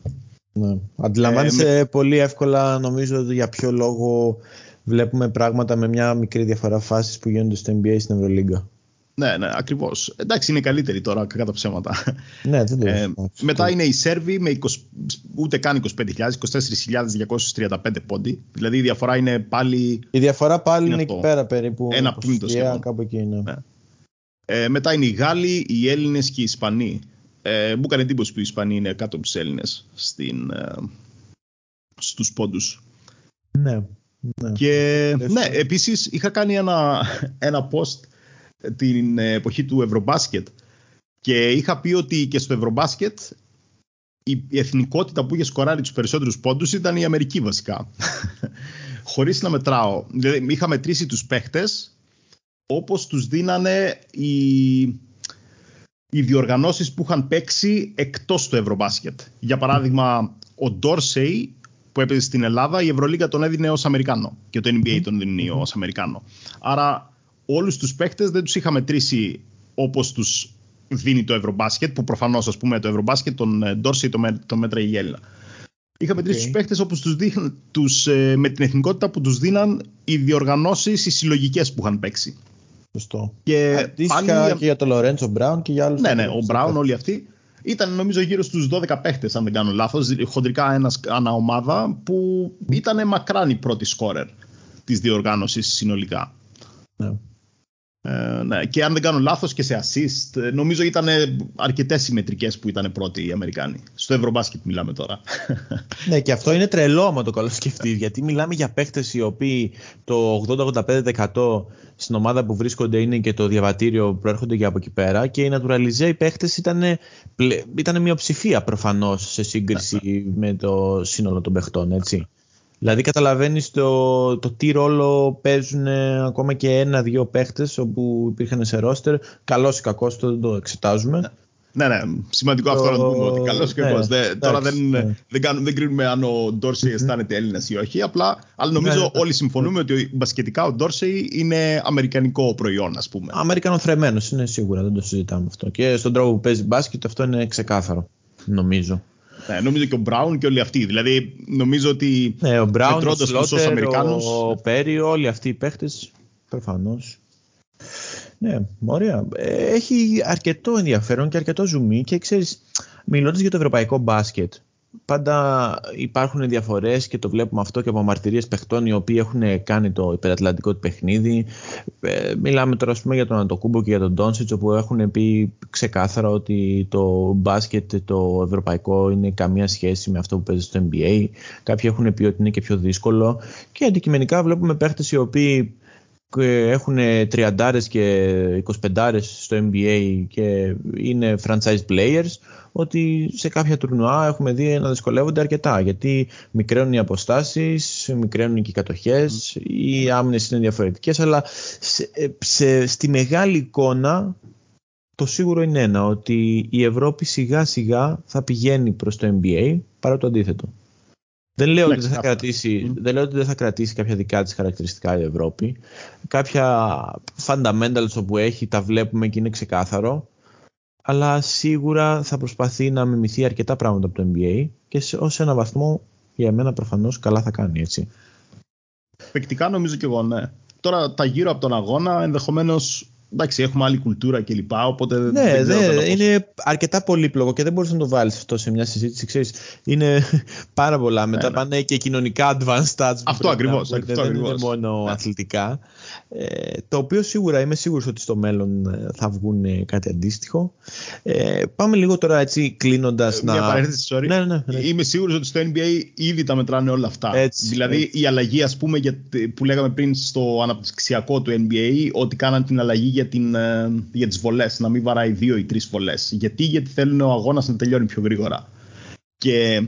Ναι. Αντιλαμβάνεσαι ε, πολύ εύκολα νομίζω για ποιο λόγο βλέπουμε πράγματα με μια μικρή διαφορά φάσης που γίνονται στο NBA στην Ευρωλίγκα. Ναι, ναι, ακριβώς. Εντάξει, είναι καλύτερη τώρα, κατά ψέματα. Ναι, δεν το ε, Μετά είναι οι Σέρβοι με 20, ούτε καν 25.000, 24.235 πόντι. Δηλαδή η διαφορά είναι πάλι. Η διαφορά πάλι είναι, εκεί πέρα περίπου. Ένα πίντο σχεδόν. Κάπου εκεί είναι. Ναι. Ε, μετά είναι οι Γάλλοι, οι Έλληνες και οι Ισπανοί. Ε, μου έκανε εντύπωση που οι Ισπανοί είναι κάτω από τους Έλληνες ε, στους πόντους. Ναι. ναι. Και ναι, επίσης είχα κάνει ένα, ένα post την εποχή του Ευρωμπάσκετ και είχα πει ότι και στο Ευρωμπάσκετ η εθνικότητα που είχε σκοράρει τους περισσότερους πόντους ήταν η Αμερική βασικά. Χωρίς να μετράω. Δηλαδή είχα μετρήσει τους παίχτες όπως τους δίνανε οι, οι διοργανώσεις που είχαν παίξει εκτός του Ευρωμπάσκετ. Για παράδειγμα, ο Ντόρσεϊ που έπαιζε στην Ελλάδα, η Ευρωλίγα τον έδινε ως Αμερικάνο και το NBA τον δίνει ως Αμερικάνο. Άρα όλους τους παίκτες δεν τους είχα μετρήσει όπως τους δίνει το Ευρωμπάσκετ, που προφανώς ας πούμε το Ευρωμπάσκετ τον Ντόρσεϊ το, το μέτραγε η Έλληνα. Είχα μετρήσει okay. τους παίκτες όπως τους, δείχν, τους ε, με την εθνικότητα που τους δίναν οι διοργανώσεις, οι συλλογικές που είχαν παίξει. Σωστό. Και Αντίστοιχα πάλι... και για τον Λορέντσο Μπράουν και για άλλους. Ναι, ναι, ο Μπράουν όλοι αυτοί. Ήταν νομίζω γύρω στους 12 παίχτες αν δεν κάνω λάθος, χοντρικά ένας ανά ομάδα που ήταν μακράν η πρώτη σκόρερ της διοργάνωσης συνολικά. Ναι. Ε, ναι. Και αν δεν κάνω λάθος και σε assist, ε, νομίζω ήταν αρκετές συμμετρικές που ήταν πρώτοι οι Αμερικάνοι. Στο Ευρωμπάσκετ μιλάμε τώρα. ναι και αυτό είναι τρελό άμα το καλό σκεφτεί, γιατί μιλάμε για παίχτες οι οποίοι το 80-85% στην ομάδα που βρίσκονται είναι και το διαβατήριο που προέρχονται και από εκεί πέρα και οι naturalizé οι παίχτες ήταν, ήταν μειοψηφία προφανώς σε σύγκριση ναι, ναι. με το σύνολο των παιχτών, έτσι. Δηλαδή καταλαβαίνεις το, το τι ρόλο παίζουν ακόμα και ένα-δύο παίχτες όπου υπήρχαν σε ρόστερ. Καλός ή κακός, το δεν το εξετάζουμε. Ναι, ναι, σημαντικό το... αυτό να το πούμε ότι καλός ή κακός. Ναι, τώρα δεν, ναι. δεν, κάνουμε, δεν κρίνουμε αν ο Ντόρσεϊ αισθάνεται Έλληνας ή όχι. Απλά, αλλά νομίζω ναι, όλοι συμφωνούμε ότι μπασκετικά ο Ντόρσεϊ είναι αμερικανικό προϊόν, ας πούμε. Αμερικανοθρεμένο είναι σίγουρα, δεν το συζητάμε αυτό. Και στον τρόπο που παίζει μπάσκετ αυτό είναι ξεκάθαρο, νομίζω. Ναι, νομίζω και ο Μπράουν και όλοι αυτοί. Δηλαδή, νομίζω ότι ναι, ο Μπράουν, ο Σλότερ, ο Πέρι, όλοι αυτοί οι παίχτες, προφανώς. Ναι, ωραία. Έχει αρκετό ενδιαφέρον και αρκετό ζουμί και ξέρεις, μιλώντας για το ευρωπαϊκό μπάσκετ, πάντα υπάρχουν διαφορές και το βλέπουμε αυτό και από μαρτυρίες παιχτών οι οποίοι έχουν κάνει το υπερατλαντικό του παιχνίδι. Ε, μιλάμε τώρα πούμε, για τον Αντοκούμπο και για τον Ντόνσιτς όπου έχουν πει ξεκάθαρα ότι το μπάσκετ το ευρωπαϊκό είναι καμία σχέση με αυτό που παίζει στο NBA. Κάποιοι έχουν πει ότι είναι και πιο δύσκολο και αντικειμενικά βλέπουμε παίχτες οι οποίοι ε, έχουν 30 και 25 στο NBA και είναι franchise players ότι σε κάποια τουρνουά έχουμε δει να δυσκολεύονται αρκετά γιατί μικραίνουν οι αποστάσεις, μικραίνουν και οι κατοχές, οι άμυνες είναι διαφορετικές αλλά σε, στη μεγάλη εικόνα το σίγουρο είναι ένα ότι η Ευρώπη σιγά σιγά θα πηγαίνει προς το NBA παρά το αντίθετο. Δεν λέω, ότι δεν, θα κρατήσει, δεν λέω ότι δεν θα κρατήσει κάποια δικά της χαρακτηριστικά η Ευρώπη. Κάποια fundamentals όπου έχει τα βλέπουμε και είναι ξεκάθαρο. Αλλά σίγουρα θα προσπαθεί να μιμηθεί αρκετά πράγματα από το NBA και σε, ως ένα βαθμό για μένα προφανώς καλά θα κάνει έτσι. Πεκτικά νομίζω και εγώ ναι. Τώρα τα γύρω από τον αγώνα ενδεχομένως εντάξει, έχουμε άλλη κουλτούρα κλπ. Οπότε ναι, δεν ξέρω ναι, είναι αρκετά πολύπλοκο και δεν μπορείς να το βάλεις αυτό σε μια συζήτηση. Ξέρεις, είναι πάρα πολλά. Μετά ναι, ναι. πάνε και κοινωνικά advanced stats. Αυτό ακριβώς. Δεν είναι μόνο ναι. αθλητικά. Ε, το οποίο σίγουρα είμαι σίγουρος ότι στο μέλλον ε, θα βγουν κάτι αντίστοιχο. Ε, πάμε λίγο τώρα έτσι κλείνοντας. Ε, να... Μια παρένθεση, sorry. Ναι, ναι, ναι. Είμαι σίγουρος ότι στο NBA ήδη τα μετράνε όλα αυτά. Έτσι, δηλαδή έτσι. η αλλαγή, ας πούμε, για, που λέγαμε πριν στο αναπτυξιακό του NBA, ότι κάναν την αλλαγή για, την, ε, για τις βολές, να μην βαράει δύο ή τρεις βολές. Γιατί, γιατί θέλουν ο αγώνας να τελειώνει πιο γρήγορα. Και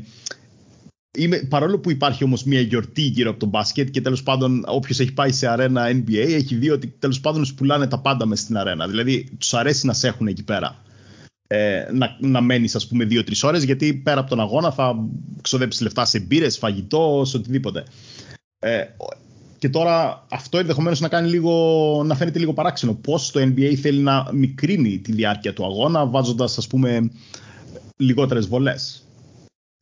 είμαι, παρόλο που υπάρχει όμως μια γιορτή γύρω από το μπάσκετ και τέλος πάντων όποιος έχει πάει σε αρένα NBA έχει δει ότι τέλος πάντων σου πουλάνε τα πάντα μες στην αρένα. Δηλαδή τους αρέσει να σε έχουν εκεί πέρα. Ε, να, να μένεις ας πούμε δύο-τρεις ώρες γιατί πέρα από τον αγώνα θα ξοδέψεις λεφτά σε μπύρες, φαγητό, σε οτιδήποτε. Ε, και τώρα αυτό ενδεχομένως να, κάνει λίγο, να φαίνεται λίγο παράξενο. Πώς το NBA θέλει να μικρύνει τη διάρκεια του αγώνα, βάζοντας ας πούμε λιγότερες βολές.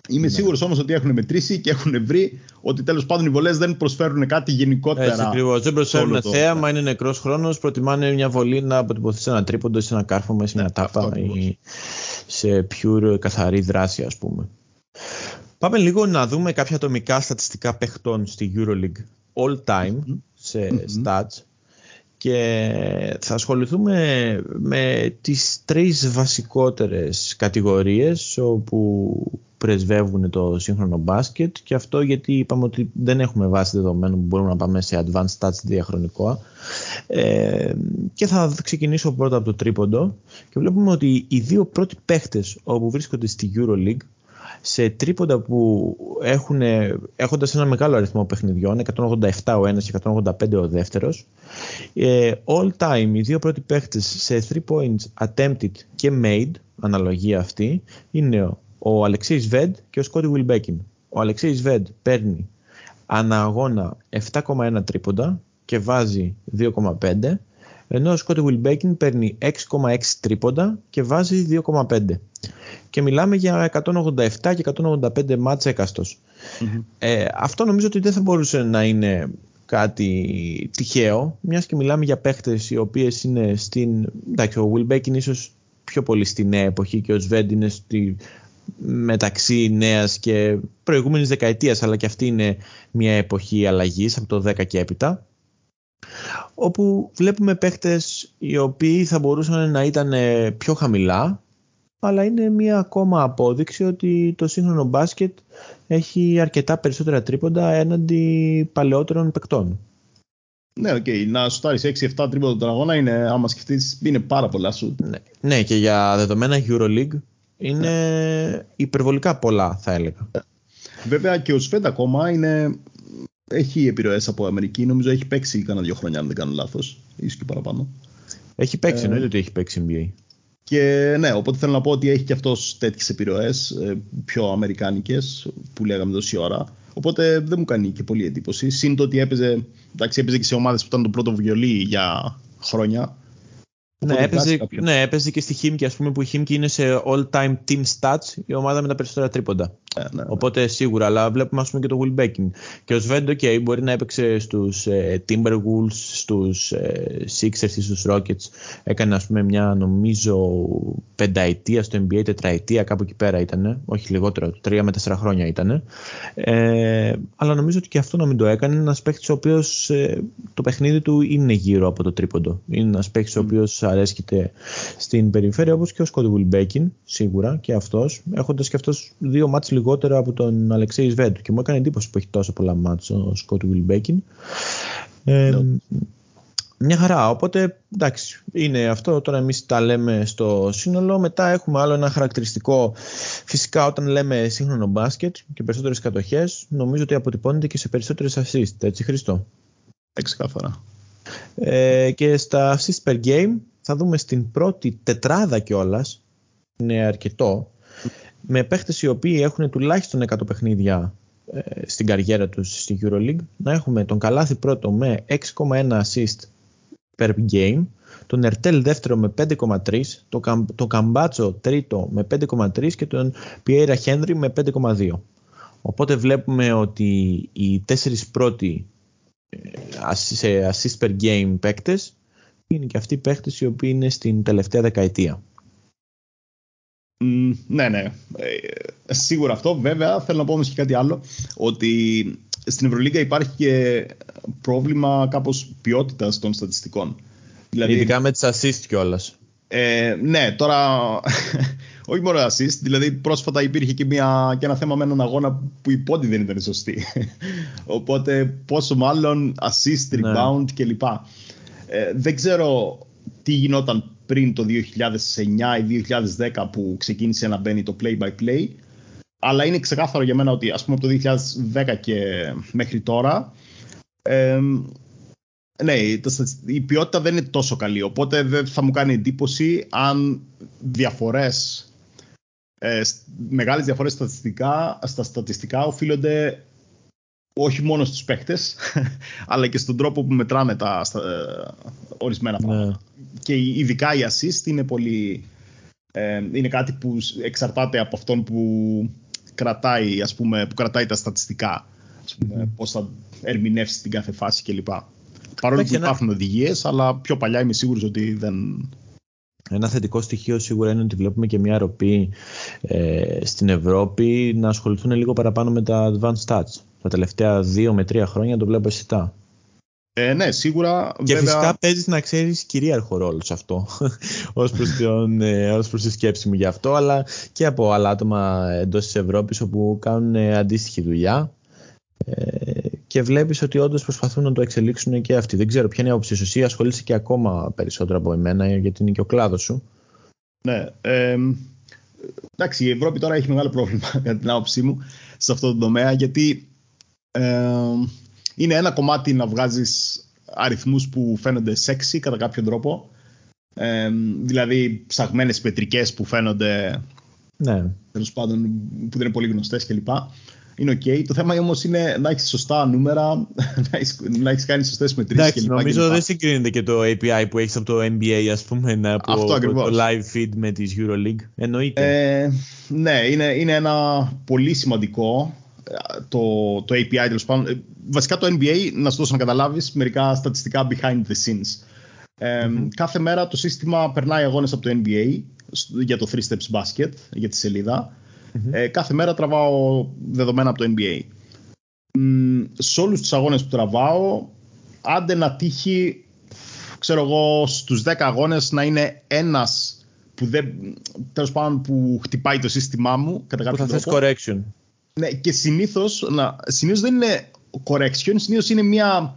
Είμαι ναι. σίγουρος όμως ότι έχουν μετρήσει και έχουν βρει ότι τέλος πάντων οι βολές δεν προσφέρουν κάτι γενικότερα. Έτσι ακριβώς. Δεν προσφέρουν το... θέαμα, είναι νεκρός χρόνος. Προτιμάνε μια βολή να αποτυπωθεί σε ένα τρίποντο, σε ένα κάρφωμα, σε μια ναι, τάπα ή σε pure καθαρή δράση, ας πούμε. Πάμε λίγο να δούμε κάποια ατομικά στατιστικά παιχτών στη EuroLeague all time σε stats. Και θα ασχοληθούμε με τις τρεις βασικότερες κατηγορίες όπου πρεσβεύουν το σύγχρονο μπάσκετ. Και αυτό γιατί είπαμε ότι δεν έχουμε βάση δεδομένων που μπορούμε να πάμε σε advanced stats διαχρονικό. Ε, και θα ξεκινήσω πρώτα από το τρίποντο. Και βλέπουμε ότι οι δύο πρώτοι παίχτες όπου βρίσκονται στη EuroLeague σε τρίποντα που έχουν, έχοντας ένα μεγάλο αριθμό παιχνιδιών, 187 ο ένας και 185 ο δεύτερος. Ε, all time, οι δύο πρώτοι παίχτες σε 3 points attempted και made, αναλογία αυτή, είναι ο Αλεξής Βέντ και ο Σκότι Βιλμπέκιν. Ο Αλεξής Βέντ παίρνει ανά αγώνα 7,1 τρίποντα και βάζει 2,5 ενώ ο Σκότι Βιλμπέκιν παίρνει 6,6 τρίποντα και βάζει 2,5 και μιλάμε για 187 και 185 μάτς εκαστος Ε, αυτό νομίζω ότι δεν θα μπορούσε να είναι κάτι τυχαίο, μιας και μιλάμε για παίχτες οι οποίες είναι στην... Εντάξει, ο Will είναι ίσως πιο πολύ στη νέα εποχή και ο Σβέντ είναι στη, μεταξύ νέας και προηγούμενης δεκαετίας, αλλά και αυτή είναι μια εποχή αλλαγής από το 10 και έπειτα όπου βλέπουμε παίχτες οι οποίοι θα μπορούσαν να ήταν πιο χαμηλά αλλά είναι μια ακόμα απόδειξη ότι το σύγχρονο μπάσκετ έχει αρκετά περισσότερα τρίποντα έναντι παλαιότερων παικτών. Ναι, OK. Okay. Να σουτάρει 6-7 τρίποντα τον αγώνα είναι, άμα σκεφτείς, είναι πάρα πολλά σου. Ναι. ναι, και για δεδομένα Euroleague είναι ναι. υπερβολικά πολλά, θα έλεγα. Βέβαια και ο Σβεντ ακόμα είναι... έχει επιρροές από Αμερική. Νομίζω έχει παίξει κανένα δύο χρόνια, αν δεν κάνω λάθος. ίσως και παραπάνω. Έχει παίξει, ε... εννοείται ότι έχει παίξει NBA. Και ναι, οπότε θέλω να πω ότι έχει και αυτός τέτοιες επιρροές, ε, πιο αμερικάνικες, που λέγαμε τόση ώρα. Οπότε δεν μου κάνει και πολύ εντύπωση. Συν το ότι έπαιζε, εντάξει, έπαιζε και σε ομάδες που ήταν το πρώτο βιολί για χρόνια. Ναι έπαιζε, ναι, έπαιζε και στη Χίμκι, ας πούμε, που η Χίμκι είναι σε all-time team stats, η ομάδα με τα περισσότερα τρίποντα. Ναι, ναι, ναι. Οπότε σίγουρα, αλλά βλέπουμε ας πούμε και το Will Becking. Και ο Σβέντ, okay, μπορεί να έπαιξε στους ε, Timberwolves, στους ε, Sixers ή στους Rockets. Έκανε ας πούμε μια νομίζω πενταετία στο NBA, τετραετία κάπου εκεί πέρα ήταν. Όχι λιγότερο, τρία με τέσσερα χρόνια ήταν. Ε, αλλά νομίζω ότι και αυτό να μην το έκανε. Είναι ένας παίχτη ο οποίος ε, το παιχνίδι του είναι γύρω από το τρίποντο. Είναι ένας παίχτη mm. ο οποίος αρέσκεται στην περιφέρεια όπως και ο Scottie Will Becking, σίγουρα και αυτός. Έχοντας και αυτός δύο μάτς λιγότερο από τον Αλεξέη Σβέντ και μου έκανε εντύπωση που έχει τόσο πολλά μάτια ο Σκότ Βιλμπέκιν. Ε, Μια χαρά, οπότε εντάξει, είναι αυτό. Τώρα εμείς τα λέμε στο σύνολο. Μετά έχουμε άλλο ένα χαρακτηριστικό. Φυσικά, όταν λέμε σύγχρονο μπάσκετ και περισσότερες κατοχές, νομίζω ότι αποτυπώνεται και σε περισσότερες assist. Έτσι, Χριστό. Ξεκάθαρα. Ε, και στα assist per game θα δούμε στην πρώτη τετράδα κιόλας. Είναι αρκετό με παίχτες οι οποίοι έχουν τουλάχιστον 100 παιχνίδια ε, στην καριέρα τους στη EuroLeague να έχουμε τον Καλάθι πρώτο με 6,1 assist per game τον Ερτέλ δεύτερο με 5,3 τον, το Καμπάτσο τρίτο με 5,3 και τον Πιέρα Χένρι με 5,2 οπότε βλέπουμε ότι οι τέσσερις πρώτοι ε, σε assist per game παίκτες είναι και αυτοί οι παίκτες οι οποίοι είναι στην τελευταία δεκαετία ναι, ναι. Ε, σίγουρα αυτό. Βέβαια, θέλω να πω όμως και κάτι άλλο. Ότι στην Ευρωλίγκα υπάρχει και πρόβλημα κάπως ποιότητας των στατιστικών. Δηλαδή, Ειδικά με τις assist κιόλας. Ε, ναι, τώρα όχι μόνο assist, δηλαδή πρόσφατα υπήρχε και, μια, και ένα θέμα με έναν αγώνα που η πόντι δεν ήταν σωστή. Οπότε πόσο μάλλον assist, ναι. rebound ναι. κλπ. Ε, δεν ξέρω τι γινόταν πριν το 2009 ή 2010 που ξεκίνησε να μπαίνει το play-by-play. Αλλά είναι ξεκάθαρο για μένα ότι ας πούμε από το 2010 και μέχρι τώρα ε, ναι, η ποιότητα δεν είναι τόσο καλή. Οπότε δεν θα μου κάνει εντύπωση αν διαφορές, ε, μεγάλες διαφορές στατιστικά, στα στατιστικά οφείλονται όχι μόνο στους παίχτες, αλλά και στον τρόπο που μετράμε τα στα, ε, ορισμένα ναι. πράγματα. Και ειδικά η assist είναι πολύ... Ε, είναι κάτι που εξαρτάται από αυτόν που κρατάει, ας πούμε, που κρατάει τα στατιστικά. Ας πούμε, πώς θα ερμηνεύσει την κάθε φάση κλπ. Παρόλο που υπάρχουν ένα... οδηγίες, αλλά πιο παλιά είμαι σίγουρος ότι δεν. Ένα θετικό στοιχείο σίγουρα είναι ότι βλέπουμε και μια ροπή ε, στην Ευρώπη να ασχοληθούν λίγο παραπάνω με τα advanced stats. Τα τελευταία δύο με τρία χρόνια το βλέπω αισθητά. Ε, ναι, σίγουρα. Και βέβαια... φυσικά παίζεις να ξέρεις κυρίαρχο ρόλο σε αυτό, ως προς ε, προς τη σκέψη μου γι' αυτό, αλλά και από άλλα άτομα εντός της Ευρώπης όπου κάνουν αντίστοιχη δουλειά. Ε, και βλέπεις ότι όντως προσπαθούν να το εξελίξουν και αυτοί. Δεν ξέρω ποια είναι η άποψή σου. Εσύ ασχολείσαι και ακόμα περισσότερο από εμένα, γιατί είναι και ο κλάδος σου. Ναι. Ε, εντάξει, η Ευρώπη τώρα έχει μεγάλο πρόβλημα, κατά την άποψή μου, σε αυτό το τομέα, γιατί ε, είναι ένα κομμάτι να βγάζεις αριθμούς που φαίνονται σεξι κατά κάποιο τρόπο. Ε, δηλαδή ψαγμένες πετρικές που φαίνονται ναι. τέλος πάντων που δεν είναι πολύ γνωστές κλπ είναι ok. Το θέμα όμως είναι να έχεις σωστά νούμερα, να έχεις κάνει σωστές μετρήσεις. Εντάξει, νομίζω δεν συγκρίνεται και το API που έχεις από το NBA, ας πούμε, από Αυτό το live feed με τη EuroLeague. Εννοείται. Ε, ναι, είναι, είναι ένα πολύ σημαντικό το, το API τέλος πάντων. Ε, βασικά το NBA, να σου δώσω να καταλάβεις μερικά στατιστικά behind the scenes. Ε, mm-hmm. Κάθε μέρα το σύστημα περνάει αγώνες από το NBA για το 3 Steps Basket, για τη σελίδα. Ε, κάθε μέρα τραβάω δεδομένα από το NBA. σε όλους τους αγώνες που τραβάω, άντε να τύχει, ξέρω εγώ, στους 10 αγώνες να είναι ένας που δεν, τέλος πάντων που χτυπάει το σύστημά μου κατά κάποιο τρόπο. correction. Ναι, και συνήθως, να, συνήθως δεν είναι correction, συνήθως είναι μια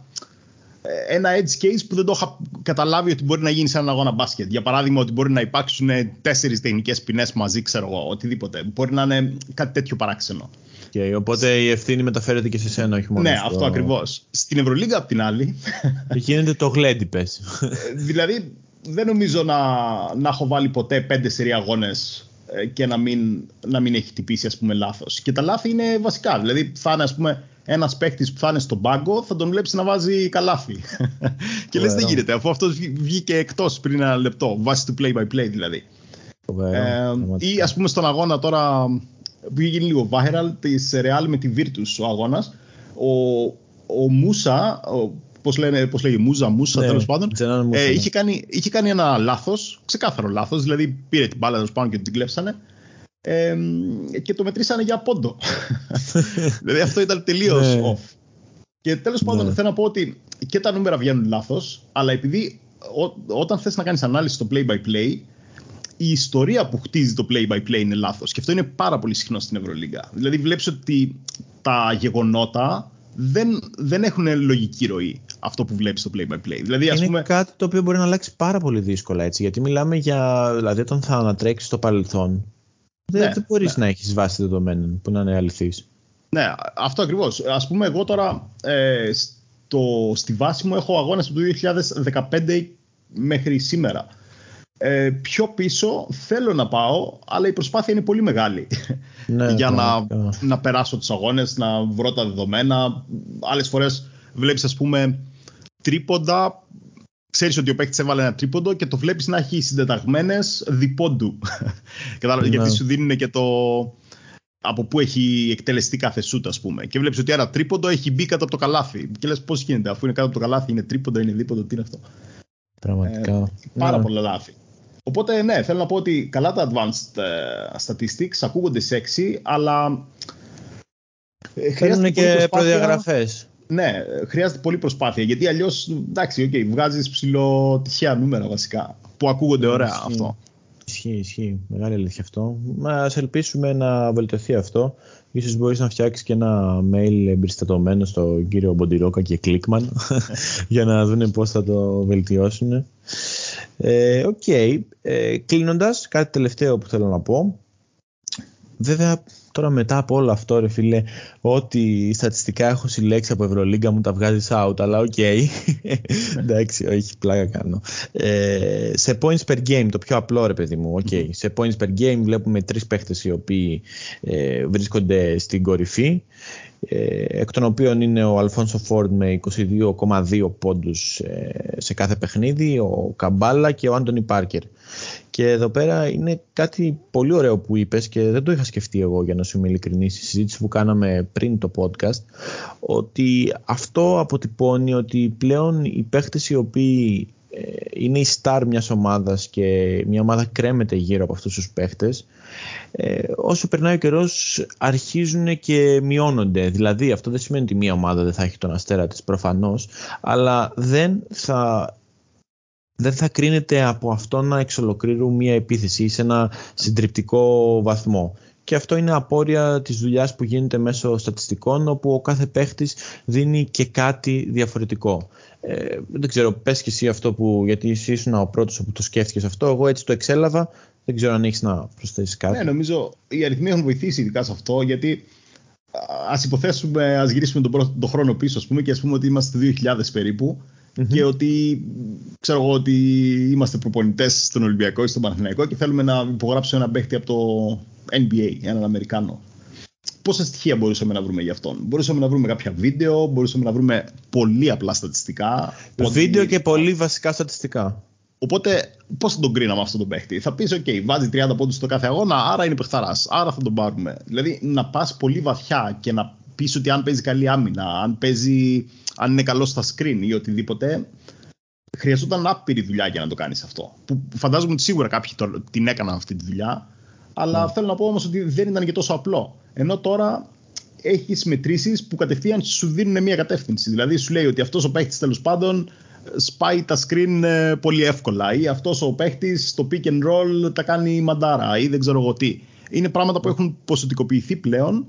ε, ένα edge case που δεν το είχα καταλάβει ότι μπορεί να γίνει σε έναν αγώνα μπάσκετ. Για παράδειγμα, ότι μπορεί να υπάρξουν τέσσερις τεχνικές ποινές μαζί, ξέρω εγώ, οτιδήπε. Μπορεί να είναι κάτι τέτοιο παράξενο. Okay, οπότε η ευθύνη μεταφέρεται και σε σένα, όχι μόνο. Ναι, στο... αυτό ακριβώς. Στην Ευρωλίγα, απ' την άλλη. Γίνεται το γλέντι, πες. Ε, δηλαδή, δεν νομίζω να, να έχω βάλει ποτέ πέντε σερή αγώνες ε, και να μην, να μην έχει τυπήσει ας πούμε λάθος. Και τα λάθη είναι βασικά. Δηλαδή θα είναι ας πούμε ένας παίκτης που θα είναι στον πάγκο, θα τον βλέπεις να βάζει καλάθι. και λες, δεν γίνεται, αφού αυτός βγήκε εκτός πριν ένα λεπτό, βάσει του play by play δηλαδή. Ε, ή ας πούμε στον αγώνα τώρα που γίνει λίγο viral της Real με τη Virtus ο αγώνας. Ο, ο Μούσα, πώ πώς λέγει, Μούζα, Μούσα, ναι, τέλος πάντων, ε, είχε, ναι. κάνει, είχε κάνει ένα λάθος, ξεκάθαρο λάθος. Δηλαδή πήρε την μπάλα τέλος πάντων και την κλέψανε ε, και το μετρήσανε για πόντο. δηλαδή αυτό ήταν τελείως ναι. off. Και τέλος πάντων ναι. θέλω να πω ότι και τα νούμερα βγαίνουν λάθος, αλλά επειδή όταν θες να κάνεις ανάλυση στο play by play, η ιστορία που χτίζει το play by play είναι λάθος. Και αυτό είναι πάρα πολύ συχνό στην Ευρωλίγκα. Δηλαδή βλέπεις ότι τα γεγονότα δεν, δεν έχουν λογική ροή αυτό που βλέπεις στο play by play. Δηλαδή, είναι πούμε... κάτι το οποίο μπορεί να αλλάξει πάρα πολύ δύσκολα έτσι. Γιατί μιλάμε για. Δηλαδή, όταν θα ανατρέξεις στο παρελθόν, δεν, ναι, δεν μπορείς ναι. να έχεις βάση δεδομένων που να είναι αληθή. Ναι, αυτό ακριβώς. Α πούμε, εγώ τώρα ε, στο, στη βάση μου έχω αγώνες από το 2015 μέχρι σήμερα. Ε, πιο πίσω θέλω να πάω, αλλά η προσπάθεια είναι πολύ μεγάλη ναι, για να, να περάσω τους αγώνες, να βρω τα δεδομένα. Άλλες φορές βλέπεις ας πούμε τρίποντα ξέρεις ότι ο παίκτης έβαλε ένα τρίποντο και το βλέπεις να έχει συντεταγμένες διπόντου. Κατάλαβες, γιατί ναι. σου δίνουν και το. Από πού έχει εκτελεστεί κάθε σούτ, ας πούμε. Και βλέπεις ότι ένα τρίποντο έχει μπει κάτω από το καλάθι. Και λες πώς γίνεται, αφού είναι κάτω από το καλάθι, είναι τρίποντο, είναι δίποντο, τι είναι αυτό. Πραγματικά. Ε, πάρα ναι. πολλά λάθη. Οπότε, ναι, θέλω να πω ότι καλά τα advanced ε, statistics ακούγονται sexy, αλλά. Ε, Θέλουν και προδιαγραφές. Ναι, χρειάζεται πολύ προσπάθεια. Γιατί αλλιώς, εντάξει, okay, βγάζεις ψηλό τυχαία νούμερα βασικά. Που ακούγονται ωραία αυτό. Ισχύει, ισχύει. Μεγάλη αλήθεια αυτό. Μα ελπίσουμε να βελτιωθεί αυτό. Ίσως μπορείς να φτιάξεις και ένα mail εμπεριστατωμένο στον κύριο Μποντιρόκα και Γκλίκμαν για να δουν πώς θα το βελτιώσουν. Ε, οκ. Ε, κλείνοντας, κάτι τελευταίο που θέλω να πω. Βέβαια, τώρα μετά από όλο αυτό ρε φίλε, ό,τι στατιστικά έχω συλλέξει από Ευρωλίγκα μου τα βγάζει out, αλλά OK. Okay. Εντάξει, όχι, πλάκα κάνω. Ε, σε points per game, το πιο απλό ρε παιδί μου, okay. Σε points per game βλέπουμε τρεις παίχτες οι οποίοι ε, βρίσκονται στην κορυφή. Ε, εκ των οποίων είναι ο Αλφόνσο Φόρντ με 22,2 πόντους ε, σε κάθε παιχνίδι, ο Καμπάλα και ο Άντωνι Πάρκερ. Και εδώ πέρα είναι κάτι πολύ ωραίο που είπες και δεν το είχα σκεφτεί εγώ για να σου είμαι ειλικρινής στη συζήτηση που κάναμε πριν το podcast ότι αυτό αποτυπώνει ότι πλέον οι παίχτες οι οποίοι ε, είναι η star μιας ομάδας και μια ομάδα κρέμεται γύρω από αυτούς τους παίχτες ε, όσο περνάει ο καιρός αρχίζουν και μειώνονται δηλαδή αυτό δεν σημαίνει ότι μια ομάδα δεν θα έχει τον αστέρα της προφανώς αλλά δεν θα δεν θα κρίνεται από αυτό να εξολοκλήρουν μια επίθεση σε ένα συντριπτικό βαθμό. Και αυτό είναι απόρρια της δουλειάς που γίνεται μέσω στατιστικών όπου ο κάθε παίχτης δίνει και κάτι διαφορετικό. Ε, δεν ξέρω, πες και εσύ αυτό που, γιατί εσύ ήσουν ο πρώτος που το σκέφτηκες αυτό, εγώ έτσι το εξέλαβα, δεν ξέρω αν έχεις να προσθέσεις κάτι. Ναι, νομίζω οι αριθμοί έχουν βοηθήσει ειδικά σε αυτό, γιατί ας υποθέσουμε, ας γυρίσουμε τον, τον χρόνο πίσω, ας πούμε, και ας πούμε ότι είμαστε 2000 περίπου, και ότι ξέρω εγώ ότι είμαστε προπονητές στον Ολυμπιακό ή στον Παναθηναϊκό και θέλουμε να υπογράψουμε ένα παίχτη από το NBA, έναν Αμερικάνο. Πόσα στοιχεία μπορούσαμε να βρούμε γι' αυτόν; Μπορούσαμε να βρούμε κάποια βίντεο, μπορούσαμε να βρούμε πολύ απλά στατιστικά. Βίντεο και πολύ βασικά στατιστικά. Οπότε, πώς θα τον κρίναμε αυτόν τον παίχτη; Θα πεις: OK, βάζει 30 πόντους στο κάθε αγώνα, άρα είναι παιχταράς. Άρα θα τον πάρουμε. Δηλαδή, να πας πολύ βαθιά και να πεις ότι αν παίζει καλή άμυνα, αν, παίζει, αν είναι καλός στα screen ή οτιδήποτε, χρειαζόταν άπειρη δουλειά για να το κάνεις αυτό. Που φαντάζομαι ότι σίγουρα κάποιοι την έκαναν αυτή τη δουλειά, αλλά mm. θέλω να πω όμως ότι δεν ήταν και τόσο απλό. Ενώ τώρα έχεις μετρήσεις που κατευθείαν σου δίνουν μια κατεύθυνση. Δηλαδή σου λέει ότι αυτός ο παίχτης τέλος πάντων σπάει τα screen ε, πολύ εύκολα ή αυτός ο παίχτης στο pick and roll τα κάνει μαντάρα ή δεν ξέρω εγώ τι. Είναι πράγματα που έχουν ποσοτικοποιηθεί πλέον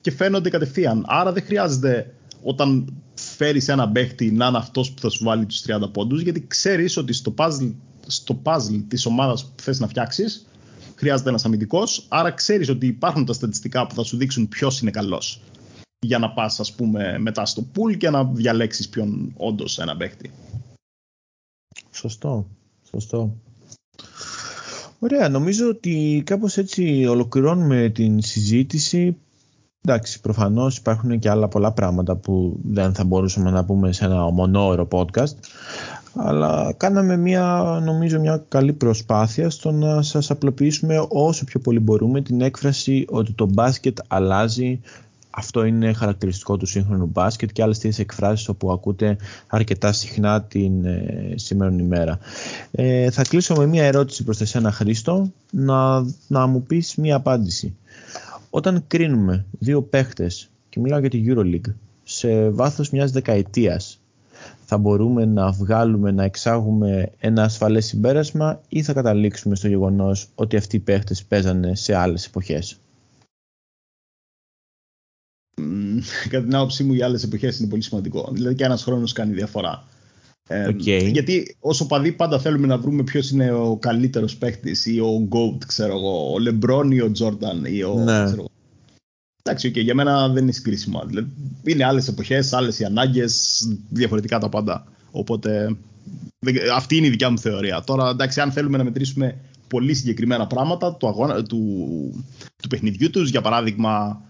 και φαίνονται κατευθείαν. Άρα δεν χρειάζεται όταν φέρεις ένα παίχτη να είναι αυτός που θα σου βάλει τους 30 πόντους, γιατί ξέρεις ότι στο puzzle, στο puzzle της ομάδας που θες να φτιάξεις χρειάζεται ένας αμυντικός. Άρα ξέρεις ότι υπάρχουν τα στατιστικά που θα σου δείξουν ποιος είναι καλός. Για να πας, ας πούμε, μετά στο pool και να διαλέξεις ποιον όντως ένα παίχτη. Σωστό. Σωστό. Ωραία, νομίζω ότι κάπως έτσι ολοκληρώνουμε την συζήτηση. Εντάξει, προφανώς υπάρχουν και άλλα πολλά πράγματα που δεν θα μπορούσαμε να πούμε σε ένα μονόωρο podcast αλλά κάναμε μια, νομίζω μια καλή προσπάθεια στο να σας απλοποιήσουμε όσο πιο πολύ μπορούμε την έκφραση ότι το μπάσκετ αλλάζει αυτό είναι χαρακτηριστικό του σύγχρονου μπάσκετ και άλλες τέτοιες εκφράσεις όπου ακούτε αρκετά συχνά την ε, σήμερα ημέρα. Ε, θα κλείσω με μια ερώτηση προς εσένα Χρήστο να, να μου πεις μια απάντηση. Όταν κρίνουμε δύο παίχτες, και μιλάω για τη EuroLeague, σε βάθος μιας δεκαετίας, θα μπορούμε να βγάλουμε, να εξάγουμε ένα ασφαλές συμπέρασμα ή θα καταλήξουμε στο γεγονός ότι αυτοί οι παίχτες παίζανε σε άλλες εποχές. Κατά την άποψή μου, οι άλλες εποχές είναι πολύ σημαντικό. Δηλαδή και ένας χρόνος κάνει διαφορά. Okay. γιατί όσο παδί πάντα θέλουμε να βρούμε ποιος είναι ο καλύτερος παίκτη ή ο Goat, ξέρω εγώ, ο Λεμπρόν ή ο Τζόρνταν ή ο. Ναι. Ξέρω, Εντάξει, okay, για μένα δεν είναι συγκρίσιμο. Δηλαδή, είναι άλλες εποχές, άλλες οι ανάγκες, διαφορετικά τα πάντα. Οπότε αυτή είναι η δικιά μου θεωρία. Τώρα, εντάξει, αν θέλουμε να μετρήσουμε πολύ συγκεκριμένα πράγματα του, αγώνα, του, του παιχνιδιού τους, για παράδειγμα,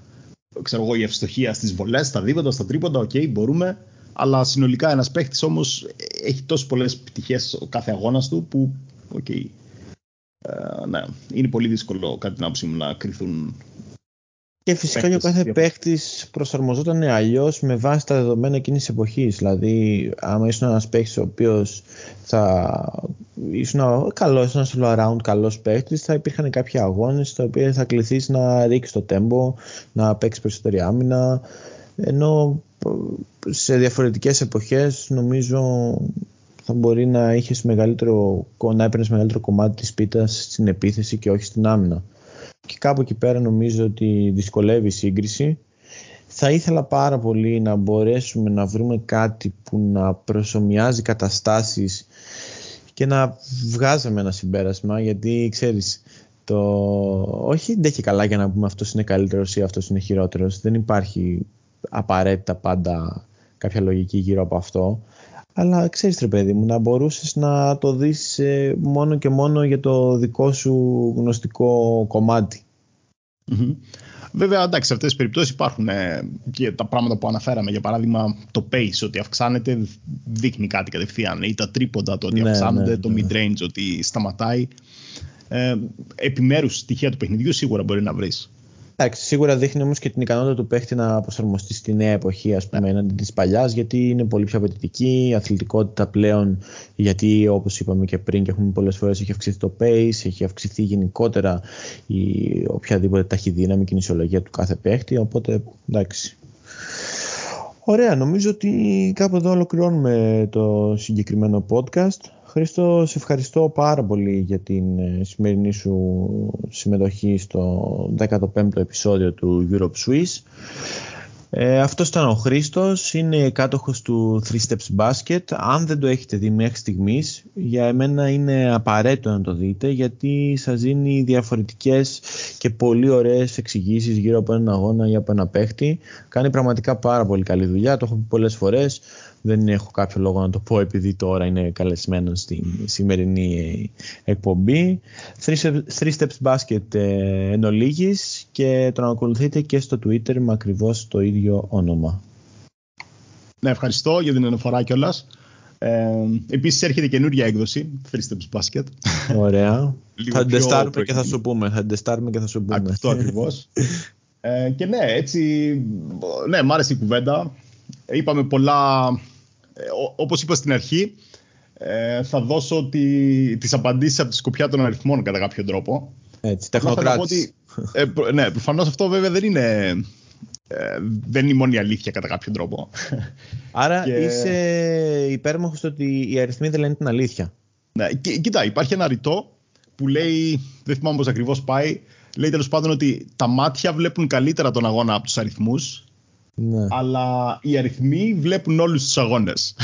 ξέρω εγώ, η ευστοχία στις βολές, στα δίποτα, στα τρίποντα, OK, okay, μπορούμε. Αλλά συνολικά ένας παίχτης όμως έχει τόσες πολλές πτυχές ο κάθε αγώνας του που, OK. Okay, ε, ναι, είναι πολύ δύσκολο κατά την άποψή μου να κρυθούν και φυσικά και ο κάθε παίχτη προσαρμοζόταν αλλιώς με βάση τα δεδομένα εκείνης τη εποχής. Δηλαδή, άμα ήσουν ένας παίχτη ο οποίος θα ήσουν καλός, ένας solo around καλός παίχτη, θα υπήρχαν κάποιοι αγώνες στα οποία θα κληθείς να ρίξεις το τέμπο, να παίξεις περισσότερη άμυνα. Ενώ σε διαφορετικές εποχές νομίζω θα μπορεί να είχες μεγαλύτερο, να έπαιρνες μεγαλύτερο κομμάτι της πίτας στην επίθεση και όχι στην άμυνα και κάπου εκεί πέρα νομίζω ότι δυσκολεύει η σύγκριση. Θα ήθελα πάρα πολύ να μπορέσουμε να βρούμε κάτι που να προσωμιάζει καταστάσεις και να βγάζαμε ένα συμπέρασμα γιατί ξέρεις το... Όχι, δεν έχει καλά για να πούμε αυτός είναι καλύτερος ή αυτός είναι χειρότερος. Δεν υπάρχει απαραίτητα πάντα κάποια λογική γύρω από αυτό. Αλλά ξέρεις ρε παιδί μου, να μπορούσες να το δεις ε, μόνο και μόνο για το δικό σου γνωστικό Βέβαια, εντάξει, σε αυτές τις περιπτώσεις υπάρχουν ε, και τα πράγματα που αναφέραμε. Για παράδειγμα, το pace ότι αυξάνεται δείχνει κάτι κατευθείαν. Ή τα τρίποντα, το ότι ναι, αυξάνονται, ναι, το ναι. mid-range, ότι σταματάει. Ε, επιμέρους στοιχεία του παιχνιδιού σίγουρα μπορεί να βρεις. Εντάξει, σίγουρα δείχνει όμως και την ικανότητα του παίχτη να προσαρμοστεί στη νέα εποχή, ας πούμε, yeah. έναντι της παλιάς, γιατί είναι πολύ πιο απαιτητική. Η αθλητικότητα πλέον, γιατί όπως είπαμε και πριν και έχουμε πολλές φορές, έχει αυξηθεί το pace, έχει αυξηθεί γενικότερα η οποιαδήποτε ταχυδύναμη κινησιολογία του κάθε παίχτη. Οπότε εντάξει. Ωραία, νομίζω ότι κάπου εδώ ολοκληρώνουμε το συγκεκριμένο podcast. Χρήστο, σε ευχαριστώ πάρα πολύ για την ε, σημερινή σου συμμετοχή στο 15ο επεισόδιο του Europe Swiss. Ε, αυτός ήταν ο Χρήστος, είναι κάτοχος του 3 Steps Basket. Αν δεν το έχετε δει μέχρι στιγμής, για εμένα είναι απαραίτητο να το δείτε γιατί σας δίνει διαφορετικές και πολύ ωραίες εξηγήσεις γύρω από έναν αγώνα ή από ένα παίχτη. Κάνει πραγματικά πάρα πολύ καλή δουλειά, το έχω πει πολλές φορές δεν έχω κάποιο λόγο να το πω επειδή τώρα είναι καλεσμένο στην σημερινή εκπομπή. Three Steps Basket ε, εν ολίγης και τον ακολουθείτε και στο Twitter με ακριβώς το ίδιο όνομα. Ναι, ευχαριστώ για την αναφορά κιόλας. Ε, Επίσης έρχεται καινούργια έκδοση, Three Steps Basket. Ωραία. θα τεστάρουμε και θα σου πούμε. Θα τεστάρουμε και θα σου πούμε. Αυτό ακριβώς. ε, και ναι, έτσι. Ναι, μ' άρεσε η κουβέντα. Είπαμε πολλά ε, όπως είπα στην αρχή, ε, θα δώσω τη, τις απαντήσεις από τη σκοπιά των αριθμών κατά κάποιο τρόπο. Έτσι, τεχνοκράτης. Ε, ναι, προφανώς αυτό βέβαια δεν είναι, ε, δεν είναι η μόνη αλήθεια κατά κάποιο τρόπο. Άρα και... είσαι υπέρμαχος ότι οι αριθμοί δεν λένε την αλήθεια. Ναι, και, κοίτα, υπάρχει ένα ρητό που λέει, δεν θυμάμαι πώς ακριβώς πάει, λέει τέλος πάντων ότι τα μάτια βλέπουν καλύτερα τον αγώνα από τους αριθμούς ναι. Αλλά οι αριθμοί βλέπουν όλους τους αγώνες.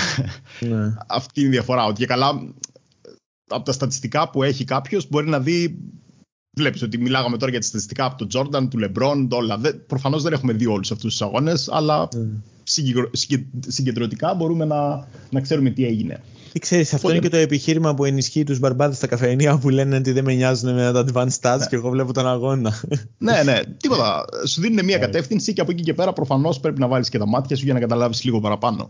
Ναι. Αυτή είναι η διαφορά. Ότι και καλά από τα στατιστικά που έχει κάποιος μπορεί να δει. Βλέπεις ότι μιλάγαμε τώρα για τα στατιστικά από τον Τζόρνταν, του Λεμπρόν, όλα. Προφανώς δεν έχουμε δει όλους αυτούς τους αγώνες, αλλά ναι. συγκεντρωτικά μπορούμε να, να ξέρουμε τι έγινε. Τι ξέρεις, αυτό Οπότε... είναι και το επιχείρημα που ενισχύει τους μπαρμπάδες στα καφενεία που λένε ότι δεν με νοιάζουν με τα advanced stats ναι. και εγώ βλέπω τον αγώνα. ναι, ναι, τίποτα. Σου δίνουν μια ναι. κατεύθυνση και από εκεί και πέρα προφανώς πρέπει να βάλεις και τα μάτια σου για να καταλάβεις λίγο παραπάνω.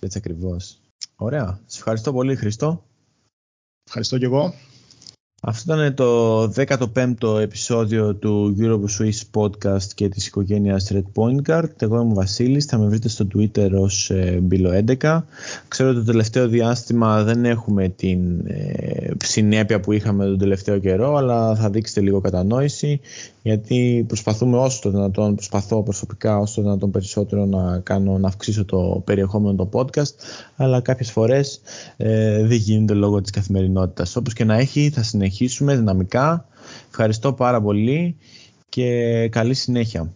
Έτσι ακριβώς. Ωραία. Σε ευχαριστώ πολύ, Χριστό. Ευχαριστώ και εγώ. Αυτό ήταν το 15ο επεισόδιο του Europe Swiss Podcast και της οικογένειας Red Point Guard. Εγώ είμαι ο Βασίλης, θα με βρείτε στο Twitter ως ε, Bilo11. Ξέρω ότι το τελευταίο διάστημα δεν έχουμε την ε, συνέπεια που είχαμε τον τελευταίο καιρό, αλλά θα δείξετε λίγο κατανόηση, γιατί προσπαθούμε όσο το δυνατόν, προσπαθώ προσωπικά όσο το δυνατόν περισσότερο να, κάνω, να αυξήσω το περιεχόμενο του podcast, αλλά κάποιες φορές ε, δεν γίνεται λόγω της καθημερινότητας. Όπως και να έχει, θα συνεχίσουμε δυναμικά. Ευχαριστώ πάρα πολύ και καλή συνέχεια.